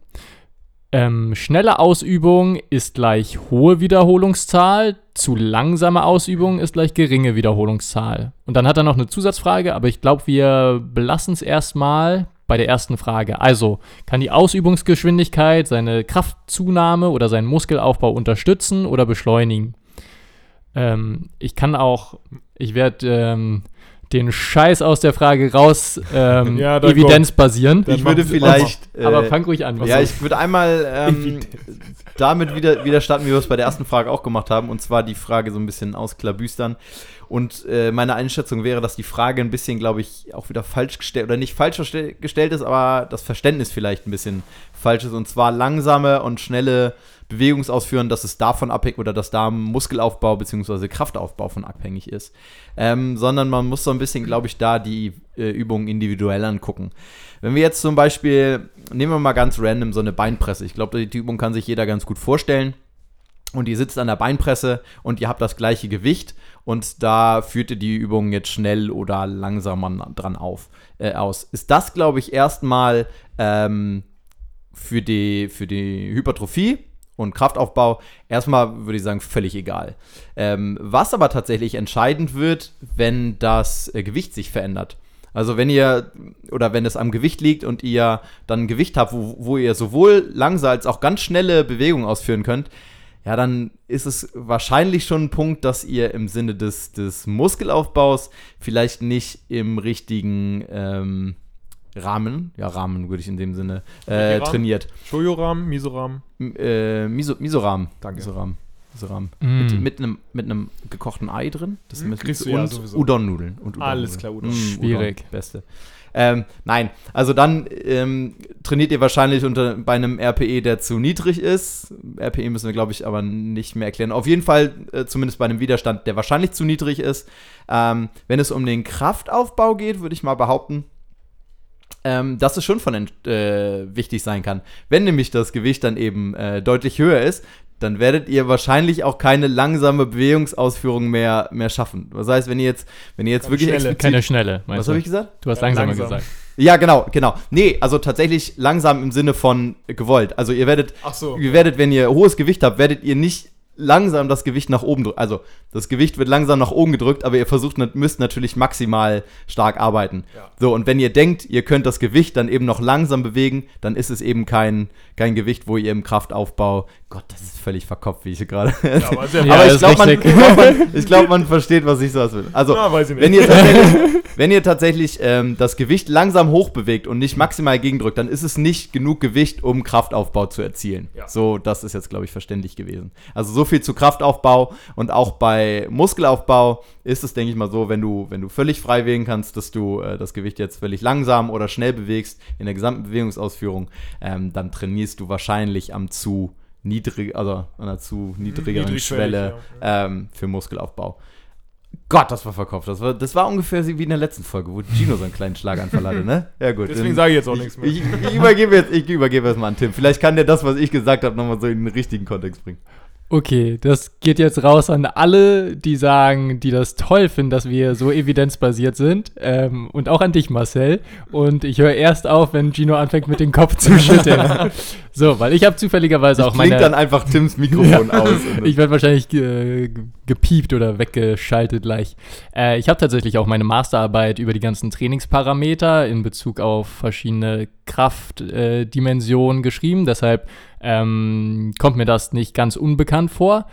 Ähm, schnelle Ausübung ist gleich hohe Wiederholungszahl, zu langsame Ausübung ist gleich geringe Wiederholungszahl. Und dann hat er noch eine Zusatzfrage, aber ich glaube, wir belassen es erstmal bei der ersten Frage. Also, kann die Ausübungsgeschwindigkeit seine Kraftzunahme oder seinen Muskelaufbau unterstützen oder beschleunigen? Ähm, ich kann auch, ich werde ähm, den Scheiß aus der Frage raus ähm, Ja, Evidenz basieren. Ich würde vielleicht. äh, Aber fang ruhig an. was ja, ich würde einmal ähm, damit wieder, wieder starten, wie wir es bei der ersten Frage auch gemacht haben. Und zwar die Frage so ein bisschen ausklabüstern. Und äh, meine Einschätzung wäre, dass die Frage ein bisschen, glaube ich, auch wieder falsch gestellt oder nicht falsch gestellt ist, aber das Verständnis vielleicht ein bisschen falsch ist. Und zwar langsame und schnelle Bewegungsausführen, dass es davon abhängt oder dass da Muskelaufbau bzw. Kraftaufbau von abhängig ist. Ähm, sondern man muss so ein bisschen, glaube ich, da die äh, Übungen individuell angucken. Wenn wir jetzt zum Beispiel, nehmen wir mal ganz random so eine Beinpresse. Ich glaube, die, Übung kann sich jeder ganz gut vorstellen. Und ihr sitzt an der Beinpresse und ihr habt das gleiche Gewicht und da führt ihr die Übung jetzt schnell oder langsamer dran auf, äh, aus. Ist das, glaube ich, erstmal ähm, für, die, für die Hypertrophie und Kraftaufbau erstmal, würde ich sagen, völlig egal. Ähm, was aber tatsächlich entscheidend wird, wenn das äh, Gewicht sich verändert. Also wenn ihr oder wenn es am Gewicht liegt und ihr dann ein Gewicht habt, wo, wo ihr sowohl langsam als auch ganz schnelle Bewegungen ausführen könnt, ja, dann ist es wahrscheinlich schon ein Punkt, dass ihr im Sinne des, des Muskelaufbaus vielleicht nicht im richtigen ähm, Rahmen, ja, Rahmen würde ich in dem Sinne, äh, trainiert. Shoyoram, Misoram. M- Äh, Miso, Misoram. Danke. Misoram. Misoram. Mm. Mit, mit einem mit einem gekochten Ei drin. Das Hm, müssen- kriegst du ja und sowieso. Udon-Nudeln. Und Udon Alles klar, Udon. Schwierig. Beste. Ähm, nein, also dann ähm, trainiert ihr wahrscheinlich unter, bei einem RPE, der zu niedrig ist. RPE müssen wir, glaube ich, aber nicht mehr erklären. Auf jeden Fall, äh, zumindest bei einem Widerstand, der wahrscheinlich zu niedrig ist. Ähm, wenn es um den Kraftaufbau geht, würde ich mal behaupten, ähm, dass es schon von äh, wichtig sein kann. Wenn nämlich das Gewicht dann eben äh, deutlich höher ist, dann werdet ihr wahrscheinlich auch keine langsame Bewegungsausführung mehr, mehr schaffen. Das heißt, wenn ihr jetzt, wenn ihr jetzt Keine wirklich schnelle. Keine schnelle, meinst was habe ich gesagt? Du hast Ja, langsamer langsam. gesagt. Ja, genau, genau. Nee, also tatsächlich langsam im Sinne von gewollt. Also ihr werdet, Ach so. ihr werdet, wenn ihr hohes Gewicht habt, werdet ihr nicht langsam das Gewicht nach oben drücken. Also das Gewicht wird langsam nach oben gedrückt, aber ihr versucht, müsst natürlich maximal stark arbeiten. Ja. So, und wenn ihr denkt, ihr könnt das Gewicht dann eben noch langsam bewegen, dann ist es eben kein, kein Gewicht, wo ihr im Kraftaufbau, Gott, das ist völlig verkopft, wie ich hier gerade. Ja, aber Ja, aber ich glaube, man, ich glaub, man, ich glaub, man versteht, was ich so will. Also, Na, weiß ich nicht. wenn ihr tatsächlich, wenn ihr tatsächlich ähm, das Gewicht langsam hochbewegt und nicht maximal gegendrückt, dann ist es nicht genug Gewicht, um Kraftaufbau zu erzielen. Ja. So, das ist jetzt, glaube ich, verständlich gewesen. Also so viel zu Kraftaufbau und auch bei Muskelaufbau ist es, denke ich mal, so, wenn du, wenn du völlig frei wählen kannst, dass du äh, das Gewicht jetzt völlig langsam oder schnell bewegst in der gesamten Bewegungsausführung, ähm, dann trainierst du wahrscheinlich am zu niedrig, also an einer zu niedrigeren niedrigschwellig, Schwelle ja. ähm, für Muskelaufbau. Gott, das war verkauft. Das war, das war ungefähr wie in der letzten Folge, wo Gino so einen kleinen Schlaganfall hatte, ne? Ja, gut. Deswegen sage ich jetzt auch nichts mehr. ich, ich, übergebe jetzt, ich übergebe jetzt mal an Tim. Vielleicht kann der das, was ich gesagt habe, nochmal so in den richtigen Kontext bringen. Okay, das geht jetzt raus an alle, die sagen, die das toll finden, dass wir so evidenzbasiert sind. Ähm, und auch an dich, Marcel. Und ich höre erst auf, wenn Gino anfängt, mit dem Kopf zu schütteln. So, weil ich habe zufälligerweise auch Klingt meine. dann einfach Tims Mikrofon aus. ich werde wahrscheinlich äh, gepiept oder weggeschaltet gleich. Äh, ich habe tatsächlich auch meine Masterarbeit über die ganzen Trainingsparameter in Bezug auf verschiedene Kraftdimensionen äh, geschrieben. Deshalb ähm, kommt mir das nicht ganz unbekannt vor.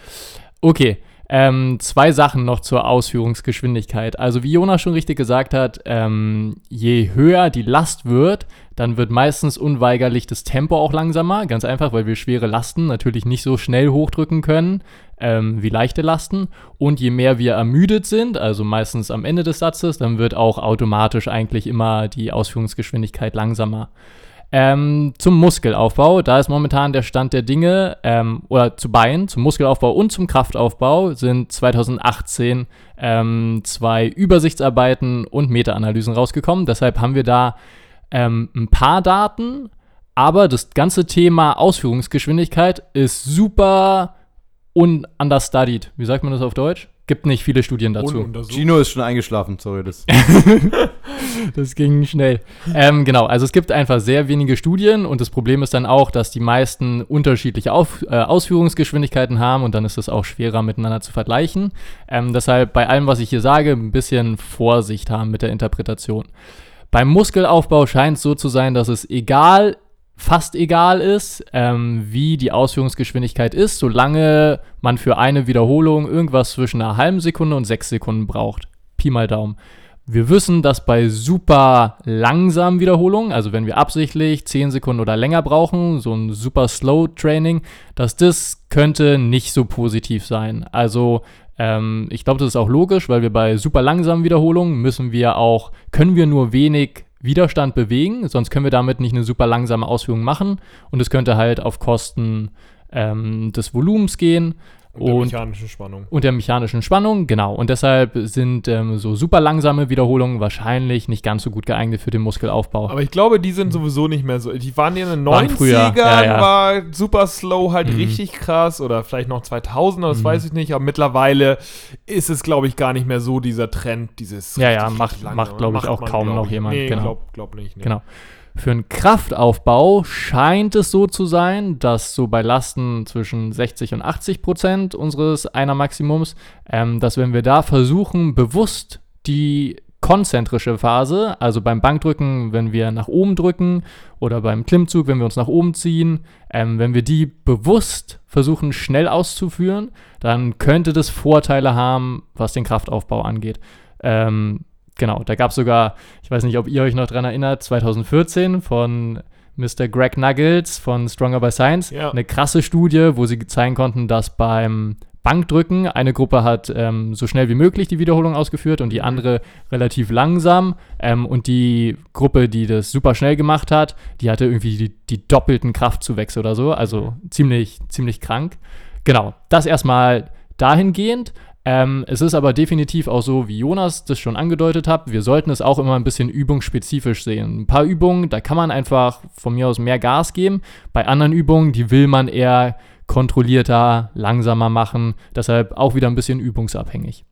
Okay. Ähm, zwei Sachen noch zur Ausführungsgeschwindigkeit. Also wie Jonas schon richtig gesagt hat, ähm, je höher die Last wird, dann wird meistens unweigerlich das Tempo auch langsamer. Ganz einfach, weil wir schwere Lasten natürlich nicht so schnell hochdrücken können ähm, wie leichte Lasten. Und je mehr wir ermüdet sind, also meistens am Ende des Satzes, dann wird auch automatisch eigentlich immer die Ausführungsgeschwindigkeit langsamer. Ähm, zum Muskelaufbau, da ist momentan der Stand der Dinge, ähm, oder zu Beinen, zum Muskelaufbau und zum Kraftaufbau sind 2018 ähm, zwei Übersichtsarbeiten und Meta-Analysen rausgekommen. Deshalb haben wir da ähm, ein paar Daten, aber das ganze Thema Ausführungsgeschwindigkeit ist super ununderstudied. Wie sagt man das auf Deutsch? Gibt nicht viele Studien dazu. Gino ist schon eingeschlafen, sorry. Das. Das ging schnell. ähm, genau, also es gibt einfach sehr wenige Studien und das Problem ist dann auch, dass die meisten unterschiedliche Auf, äh, Ausführungsgeschwindigkeiten haben und dann ist es auch schwerer miteinander zu vergleichen. Ähm, deshalb bei allem, was ich hier sage, ein bisschen Vorsicht haben mit der Interpretation. Beim Muskelaufbau scheint es so zu sein, dass es egal fast egal ist, ähm, wie die Ausführungsgeschwindigkeit ist, solange man für eine Wiederholung irgendwas zwischen einer halben Sekunde und sechs Sekunden braucht. Pi mal Daumen. Wir wissen, dass bei super langsamen Wiederholungen, also wenn wir absichtlich 10 Sekunden oder länger brauchen, so ein super Slow Training, dass das könnte nicht so positiv sein. Also ähm, ich glaube, das ist auch logisch, weil wir bei super langsamen Wiederholungen müssen wir auch, können wir nur wenig Widerstand bewegen, sonst können wir damit nicht eine super langsame Ausführung machen. Und es könnte halt auf Kosten ähm, des Volumens gehen Und der und, mechanischen Spannung. und der mechanischen Spannung, genau. Und deshalb sind ähm, so super langsame Wiederholungen wahrscheinlich nicht ganz so gut geeignet für den Muskelaufbau. Aber ich glaube, die sind sowieso nicht mehr so. Die waren in den Waren 90ern, früher, ja, ja. war super slow halt Mhm. richtig krass oder vielleicht noch 2000er, das Mhm. weiß ich nicht. Aber mittlerweile ist es, glaube ich, gar nicht mehr so dieser Trend, dieses. Ja, ja, macht- macht, glaub ich, auch kaum noch jemand, Nee, genau. glaub, glaub nicht. Nee. Genau. Für einen Kraftaufbau scheint es so zu sein, dass so bei Lasten zwischen 60 und 80 Prozent unseres einer Maximums, ähm, dass wenn wir da versuchen, bewusst die konzentrische Phase, also beim Bankdrücken, wenn wir nach oben drücken oder beim Klimmzug, wenn wir uns nach oben ziehen, ähm, wenn wir die bewusst versuchen schnell auszuführen, dann könnte das Vorteile haben, was den Kraftaufbau angeht. Ähm, genau, da gab es sogar, ich weiß nicht, ob ihr euch noch dran erinnert, 2014 von Mr. Greg Nuggles von Stronger by Science, Ja. eine krasse Studie, wo sie zeigen konnten, dass beim Bankdrücken eine Gruppe hat ähm, so schnell wie möglich die Wiederholung ausgeführt und die andere relativ langsam. Ähm, und die Gruppe, die das super schnell gemacht hat, die hatte irgendwie die, die doppelten Kraftzuwächse oder so. Also ziemlich, ziemlich krank. Genau, das erstmal dahingehend. Ähm, es ist aber definitiv auch so, wie Jonas das schon angedeutet hat, wir sollten es auch immer ein bisschen übungsspezifisch sehen. Ein paar Übungen, da kann man einfach von mir aus mehr Gas geben. Bei anderen Übungen, die will man eher kontrollierter, langsamer machen. Deshalb auch wieder ein bisschen übungsabhängig.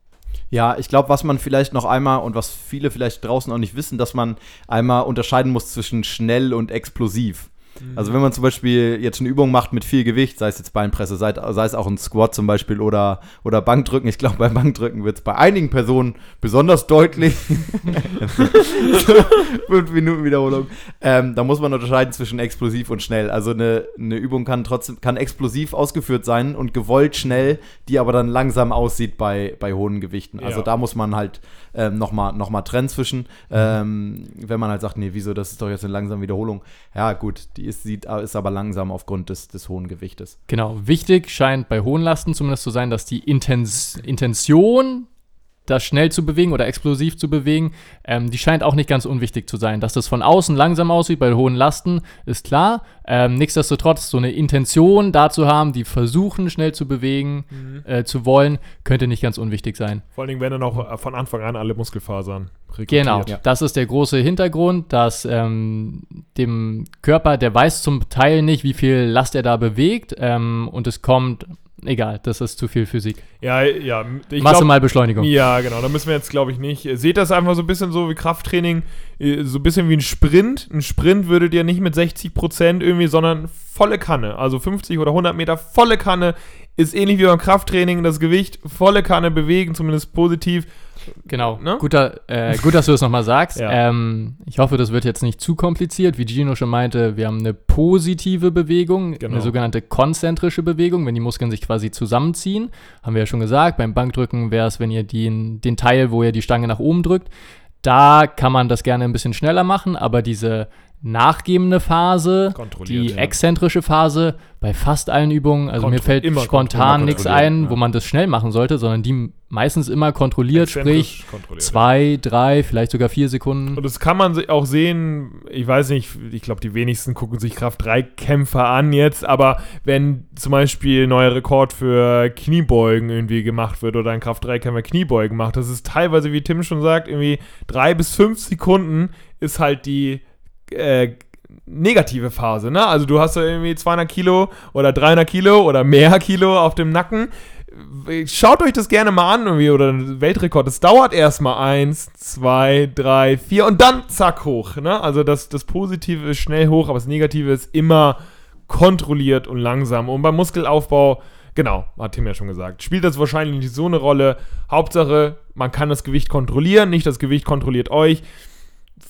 Ja, ich glaube, was man vielleicht noch einmal und was viele vielleicht draußen auch nicht wissen, dass man einmal unterscheiden muss zwischen schnell und explosiv. Also wenn man zum Beispiel jetzt eine Übung macht mit viel Gewicht, sei es jetzt Beinpresse, sei, sei es auch ein Squat zum Beispiel oder, oder Bankdrücken, ich glaube, beim Bankdrücken wird es bei einigen Personen besonders deutlich. Fünf Minuten Wiederholung. Ähm, da muss man unterscheiden zwischen explosiv und schnell. Also eine, eine Übung kann trotzdem kann explosiv ausgeführt sein und gewollt schnell, die aber dann langsam aussieht bei, bei hohen Gewichten. Also Ja. da muss man halt ähm, nochmal noch mal trennen zwischen, ähm, wenn man halt sagt, nee, wieso, das ist doch jetzt eine langsame Wiederholung. Ja, gut, die ist, sieht, ist aber langsam aufgrund des, des hohen Gewichtes. Genau, wichtig scheint bei hohen Lasten zumindest zu sein, dass die Intens Intention, das schnell zu bewegen oder explosiv zu bewegen, ähm, die scheint auch nicht ganz unwichtig zu sein. Dass das von außen langsam aussieht bei hohen Lasten, ist klar. Ähm, nichtsdestotrotz, so eine Intention da zu haben, die versuchen schnell zu bewegen, äh, zu wollen, könnte nicht ganz unwichtig sein. Vor allen Dingen werden dann auch äh, von Anfang an alle Muskelfasern rekrutiert. Genau, Ja. das ist der große Hintergrund, dass ähm, dem Körper, der weiß zum Teil nicht, wie viel Last er da bewegt ähm, und es kommt, egal, das ist zu viel Physik. Ja, ja. Ich Masse glaub- mal Beschleunigung. Ja, genau. Da müssen wir jetzt, glaube ich, nicht. Seht das einfach so ein bisschen so wie Krafttraining, äh, so ein bisschen wie ein Sprint. Ein Sprint würdet ihr nicht mit 60 Prozent irgendwie, sondern volle Kanne. Also 50 oder 100 Meter volle Kanne ist ähnlich wie beim Krafttraining. Das Gewicht volle Kanne bewegen, zumindest positiv. Genau, Ne? Guter, äh, gut, dass du es nochmal sagst. Ja. ähm, ich hoffe, das wird jetzt nicht zu kompliziert. Wie Gino schon meinte, wir haben eine positive Bewegung, Genau. eine sogenannte konzentrische Bewegung, wenn die Muskeln sich quasi zusammenziehen. Haben wir ja schon gesagt, beim Bankdrücken wäre es, wenn ihr den, den Teil, wo ihr die Stange nach oben drückt, da kann man das gerne ein bisschen schneller machen, aber diese nachgebende Phase, die ja. exzentrische Phase bei fast allen Übungen. Also mir Kontro- fällt immer spontan nichts ein, ja. wo man das schnell machen sollte, sondern die meistens immer kontrolliert, Exzentrisch sprich kontrolliert, ja. zwei, drei, vielleicht sogar vier Sekunden. Und das kann man sich auch sehen, ich weiß nicht, ich glaube, die wenigsten gucken sich Kraft-3-Kämpfer an jetzt, aber wenn zum Beispiel ein neuer Rekord für Kniebeugen irgendwie gemacht wird oder ein Kraft-3-Kämpfer Kniebeugen macht, das ist teilweise, wie Tim schon sagt, irgendwie drei bis fünf Sekunden ist halt die äh, negative Phase, ne? Also du hast da irgendwie 200 Kilo oder 300 Kilo oder mehr Kilo auf dem Nacken. Schaut euch das gerne mal an, irgendwie, oder Weltrekord. Es dauert erstmal eins, zwei, drei, vier und dann zack hoch. Ne? Also das, das Positive ist schnell hoch, aber das Negative ist immer kontrolliert und langsam. Und beim Muskelaufbau, genau, hat Tim ja schon gesagt, spielt das wahrscheinlich nicht so eine Rolle. Hauptsache, man kann das Gewicht kontrollieren, nicht das Gewicht kontrolliert euch.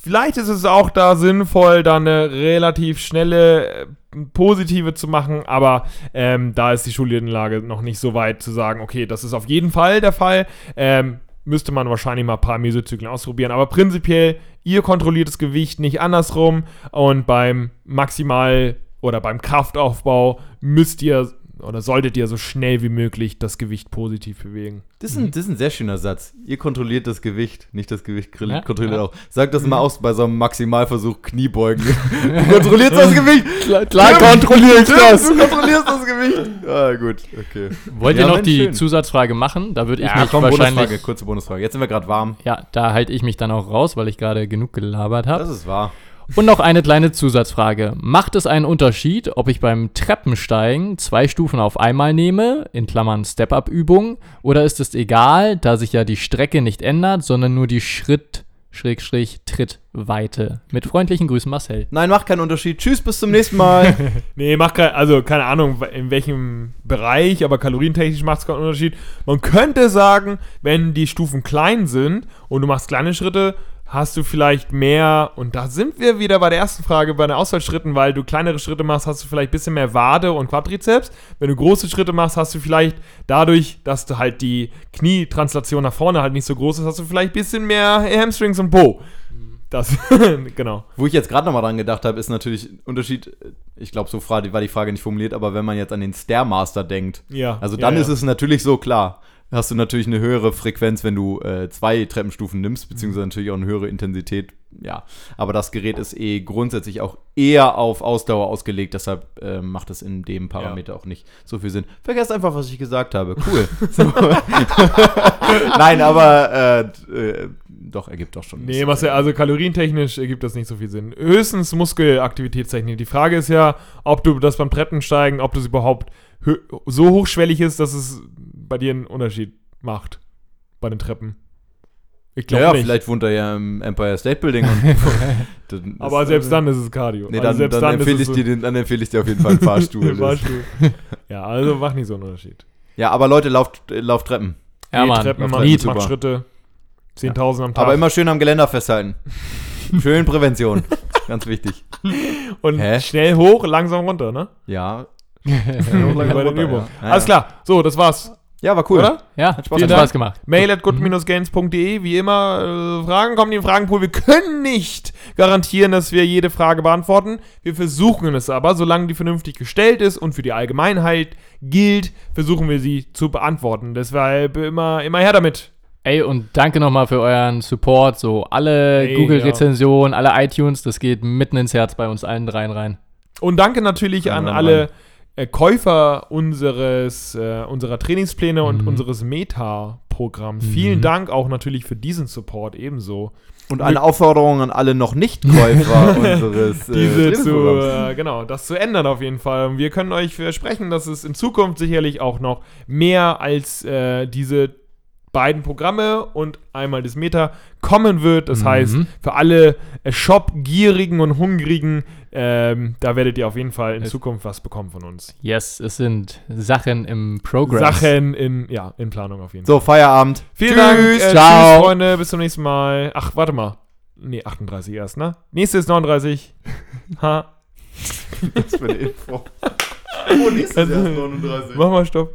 Vielleicht ist es auch da sinnvoll, da eine relativ schnelle äh, positive zu machen, aber ähm, da ist die Studienlage noch nicht so weit zu sagen, okay, das ist auf jeden Fall der Fall. Ähm, müsste man wahrscheinlich mal ein paar Mesozyklen ausprobieren, aber prinzipiell, ihr kontrolliert das Gewicht nicht andersrum und beim Maximal- oder beim Kraftaufbau müsst ihr oder solltet ihr so schnell wie möglich das Gewicht positiv bewegen. Das ist, ein, das ist ein sehr schöner Satz. Ihr kontrolliert das Gewicht, nicht das Gewicht Ja, kontrolliert ja. auch. Sagt das mal aus bei so einem Maximalversuch Kniebeugen. du kontrollierst das Gewicht. Klar, Klar kontrolliere ich Du kontrollierst das Gewicht. Ah, gut, okay. Wollt Ja, ihr noch die schön. Zusatzfrage machen? Da würde ich Ja, mich komm, wahrscheinlich. Bonusfrage, kurze Bonusfrage. Jetzt sind wir gerade warm. Ja, da halte ich mich dann auch raus, weil ich gerade genug gelabert habe. Das ist wahr. Und noch eine kleine Zusatzfrage. Macht es einen Unterschied, ob ich beim Treppensteigen zwei Stufen auf einmal nehme, in Klammern Step-Up-Übung, oder ist es egal, da sich ja die Strecke nicht ändert, sondern nur die Schritt, Schrägstrich, Trittweite? Mit freundlichen Grüßen, Marcel. Nein, macht keinen Unterschied. Tschüss, bis zum nächsten Mal. Nee, macht kein, also keine Ahnung, in welchem Bereich, aber kalorientechnisch macht es keinen Unterschied. Man könnte sagen, wenn die Stufen klein sind und du machst kleine Schritte, hast du vielleicht mehr, und da sind wir wieder bei der ersten Frage, bei den Ausfallschritten, weil du kleinere Schritte machst, hast du vielleicht ein bisschen mehr Wade und Quadrizeps. Wenn du große Schritte machst, hast du vielleicht dadurch, dass du halt die Knietranslation nach vorne halt nicht so groß ist, hast du vielleicht ein bisschen mehr Hamstrings und Po. Das, genau. Wo ich jetzt gerade nochmal dran gedacht habe, ist natürlich ein Unterschied. Ich glaube, so war die Frage nicht formuliert, aber wenn man jetzt an den Stairmaster denkt, Ja. also ja, dann ja. ist es natürlich so klar. Hast du natürlich eine höhere Frequenz, wenn du äh, zwei Treppenstufen nimmst, beziehungsweise natürlich auch eine höhere Intensität. Ja, aber das Gerät ist eh grundsätzlich auch eher auf Ausdauer ausgelegt, deshalb äh, macht es in dem Parameter auch nicht so viel Sinn. Vergesst einfach, was ich gesagt habe. Cool. Nein, aber äh, äh, doch, ergibt doch schon. Nee, Marcel, also kalorientechnisch ergibt das nicht so viel Sinn. Höchstens Muskelaktivitätstechnik. Die Frage ist ja, ob du das beim Treppensteigen, ob das überhaupt so hochschwellig ist, dass es bei dir einen Unterschied macht. Bei den Treppen. Ich Ja, glaube ja nicht. vielleicht wohnt er ja im Empire State Building. Und dann Aber ist- selbst dann ist es Cardio. Nee, Also dann, selbst dann, ist empfehle es ich dir den, dann empfehle ich dir auf jeden Fall einen Fahrstuhl. Den Fahrstuhl. ja, also macht nicht so einen Unterschied. ja, aber Leute, lauft, äh, lauft Treppen. Ja, Geht Mann. Treppen, macht, Treppen, macht. Schritte. 10.000 am Tag. Aber immer schön am Geländer festhalten. schön Prävention. Ganz wichtig. Und Hä? schnell hoch, langsam runter, ne? Ja. Bei den runter, ja. Ja, Alles ja. klar. So, das war's. Ja, war cool. Oder? Ja, Hat Spaß viel gemacht. Spaß gemacht. Mail at good-gains.de, wie immer, äh, Fragen kommen in den Fragenpool. Wir können nicht garantieren, dass wir jede Frage beantworten. Wir versuchen es aber, solange die vernünftig gestellt ist und für die Allgemeinheit gilt, versuchen wir sie zu beantworten. Deshalb immer, immer her damit. Ey, und danke nochmal für euren Support. So, alle Google-Rezensionen, alle iTunes, das geht mitten ins Herz bei uns allen dreien rein. Und danke natürlich Ja, an alle Käufer unseres, äh, unserer Trainingspläne und Mhm. unseres Meta-Programms. Vielen Dank auch natürlich für diesen Support ebenso. Und eine Aufforderung an alle noch Nicht-Käufer unseres äh, diese zu, äh, genau, das zu ändern auf jeden Fall. Wir können euch versprechen, dass es in Zukunft sicherlich auch noch mehr als äh, diese beiden Programme und einmal das Meta kommen wird. Das Mhm. heißt, für alle äh, Shop-gierigen und hungrigen, ähm, da werdet ihr auf jeden Fall in Es- Zukunft was bekommen von uns. Yes, es sind Sachen im Progress. Sachen in, ja, in Planung auf jeden Fall. So, Feierabend. Vielen Tschüss. Dank. Äh, Ciao. Tschüss, Freunde. Bis zum nächsten Mal. Ach, warte mal. Nee, 38 erst, ne? Nächste ist 39. ha. Was für eine Info. Oh, nächstes Jahr ist 39. Mach mal Stopp.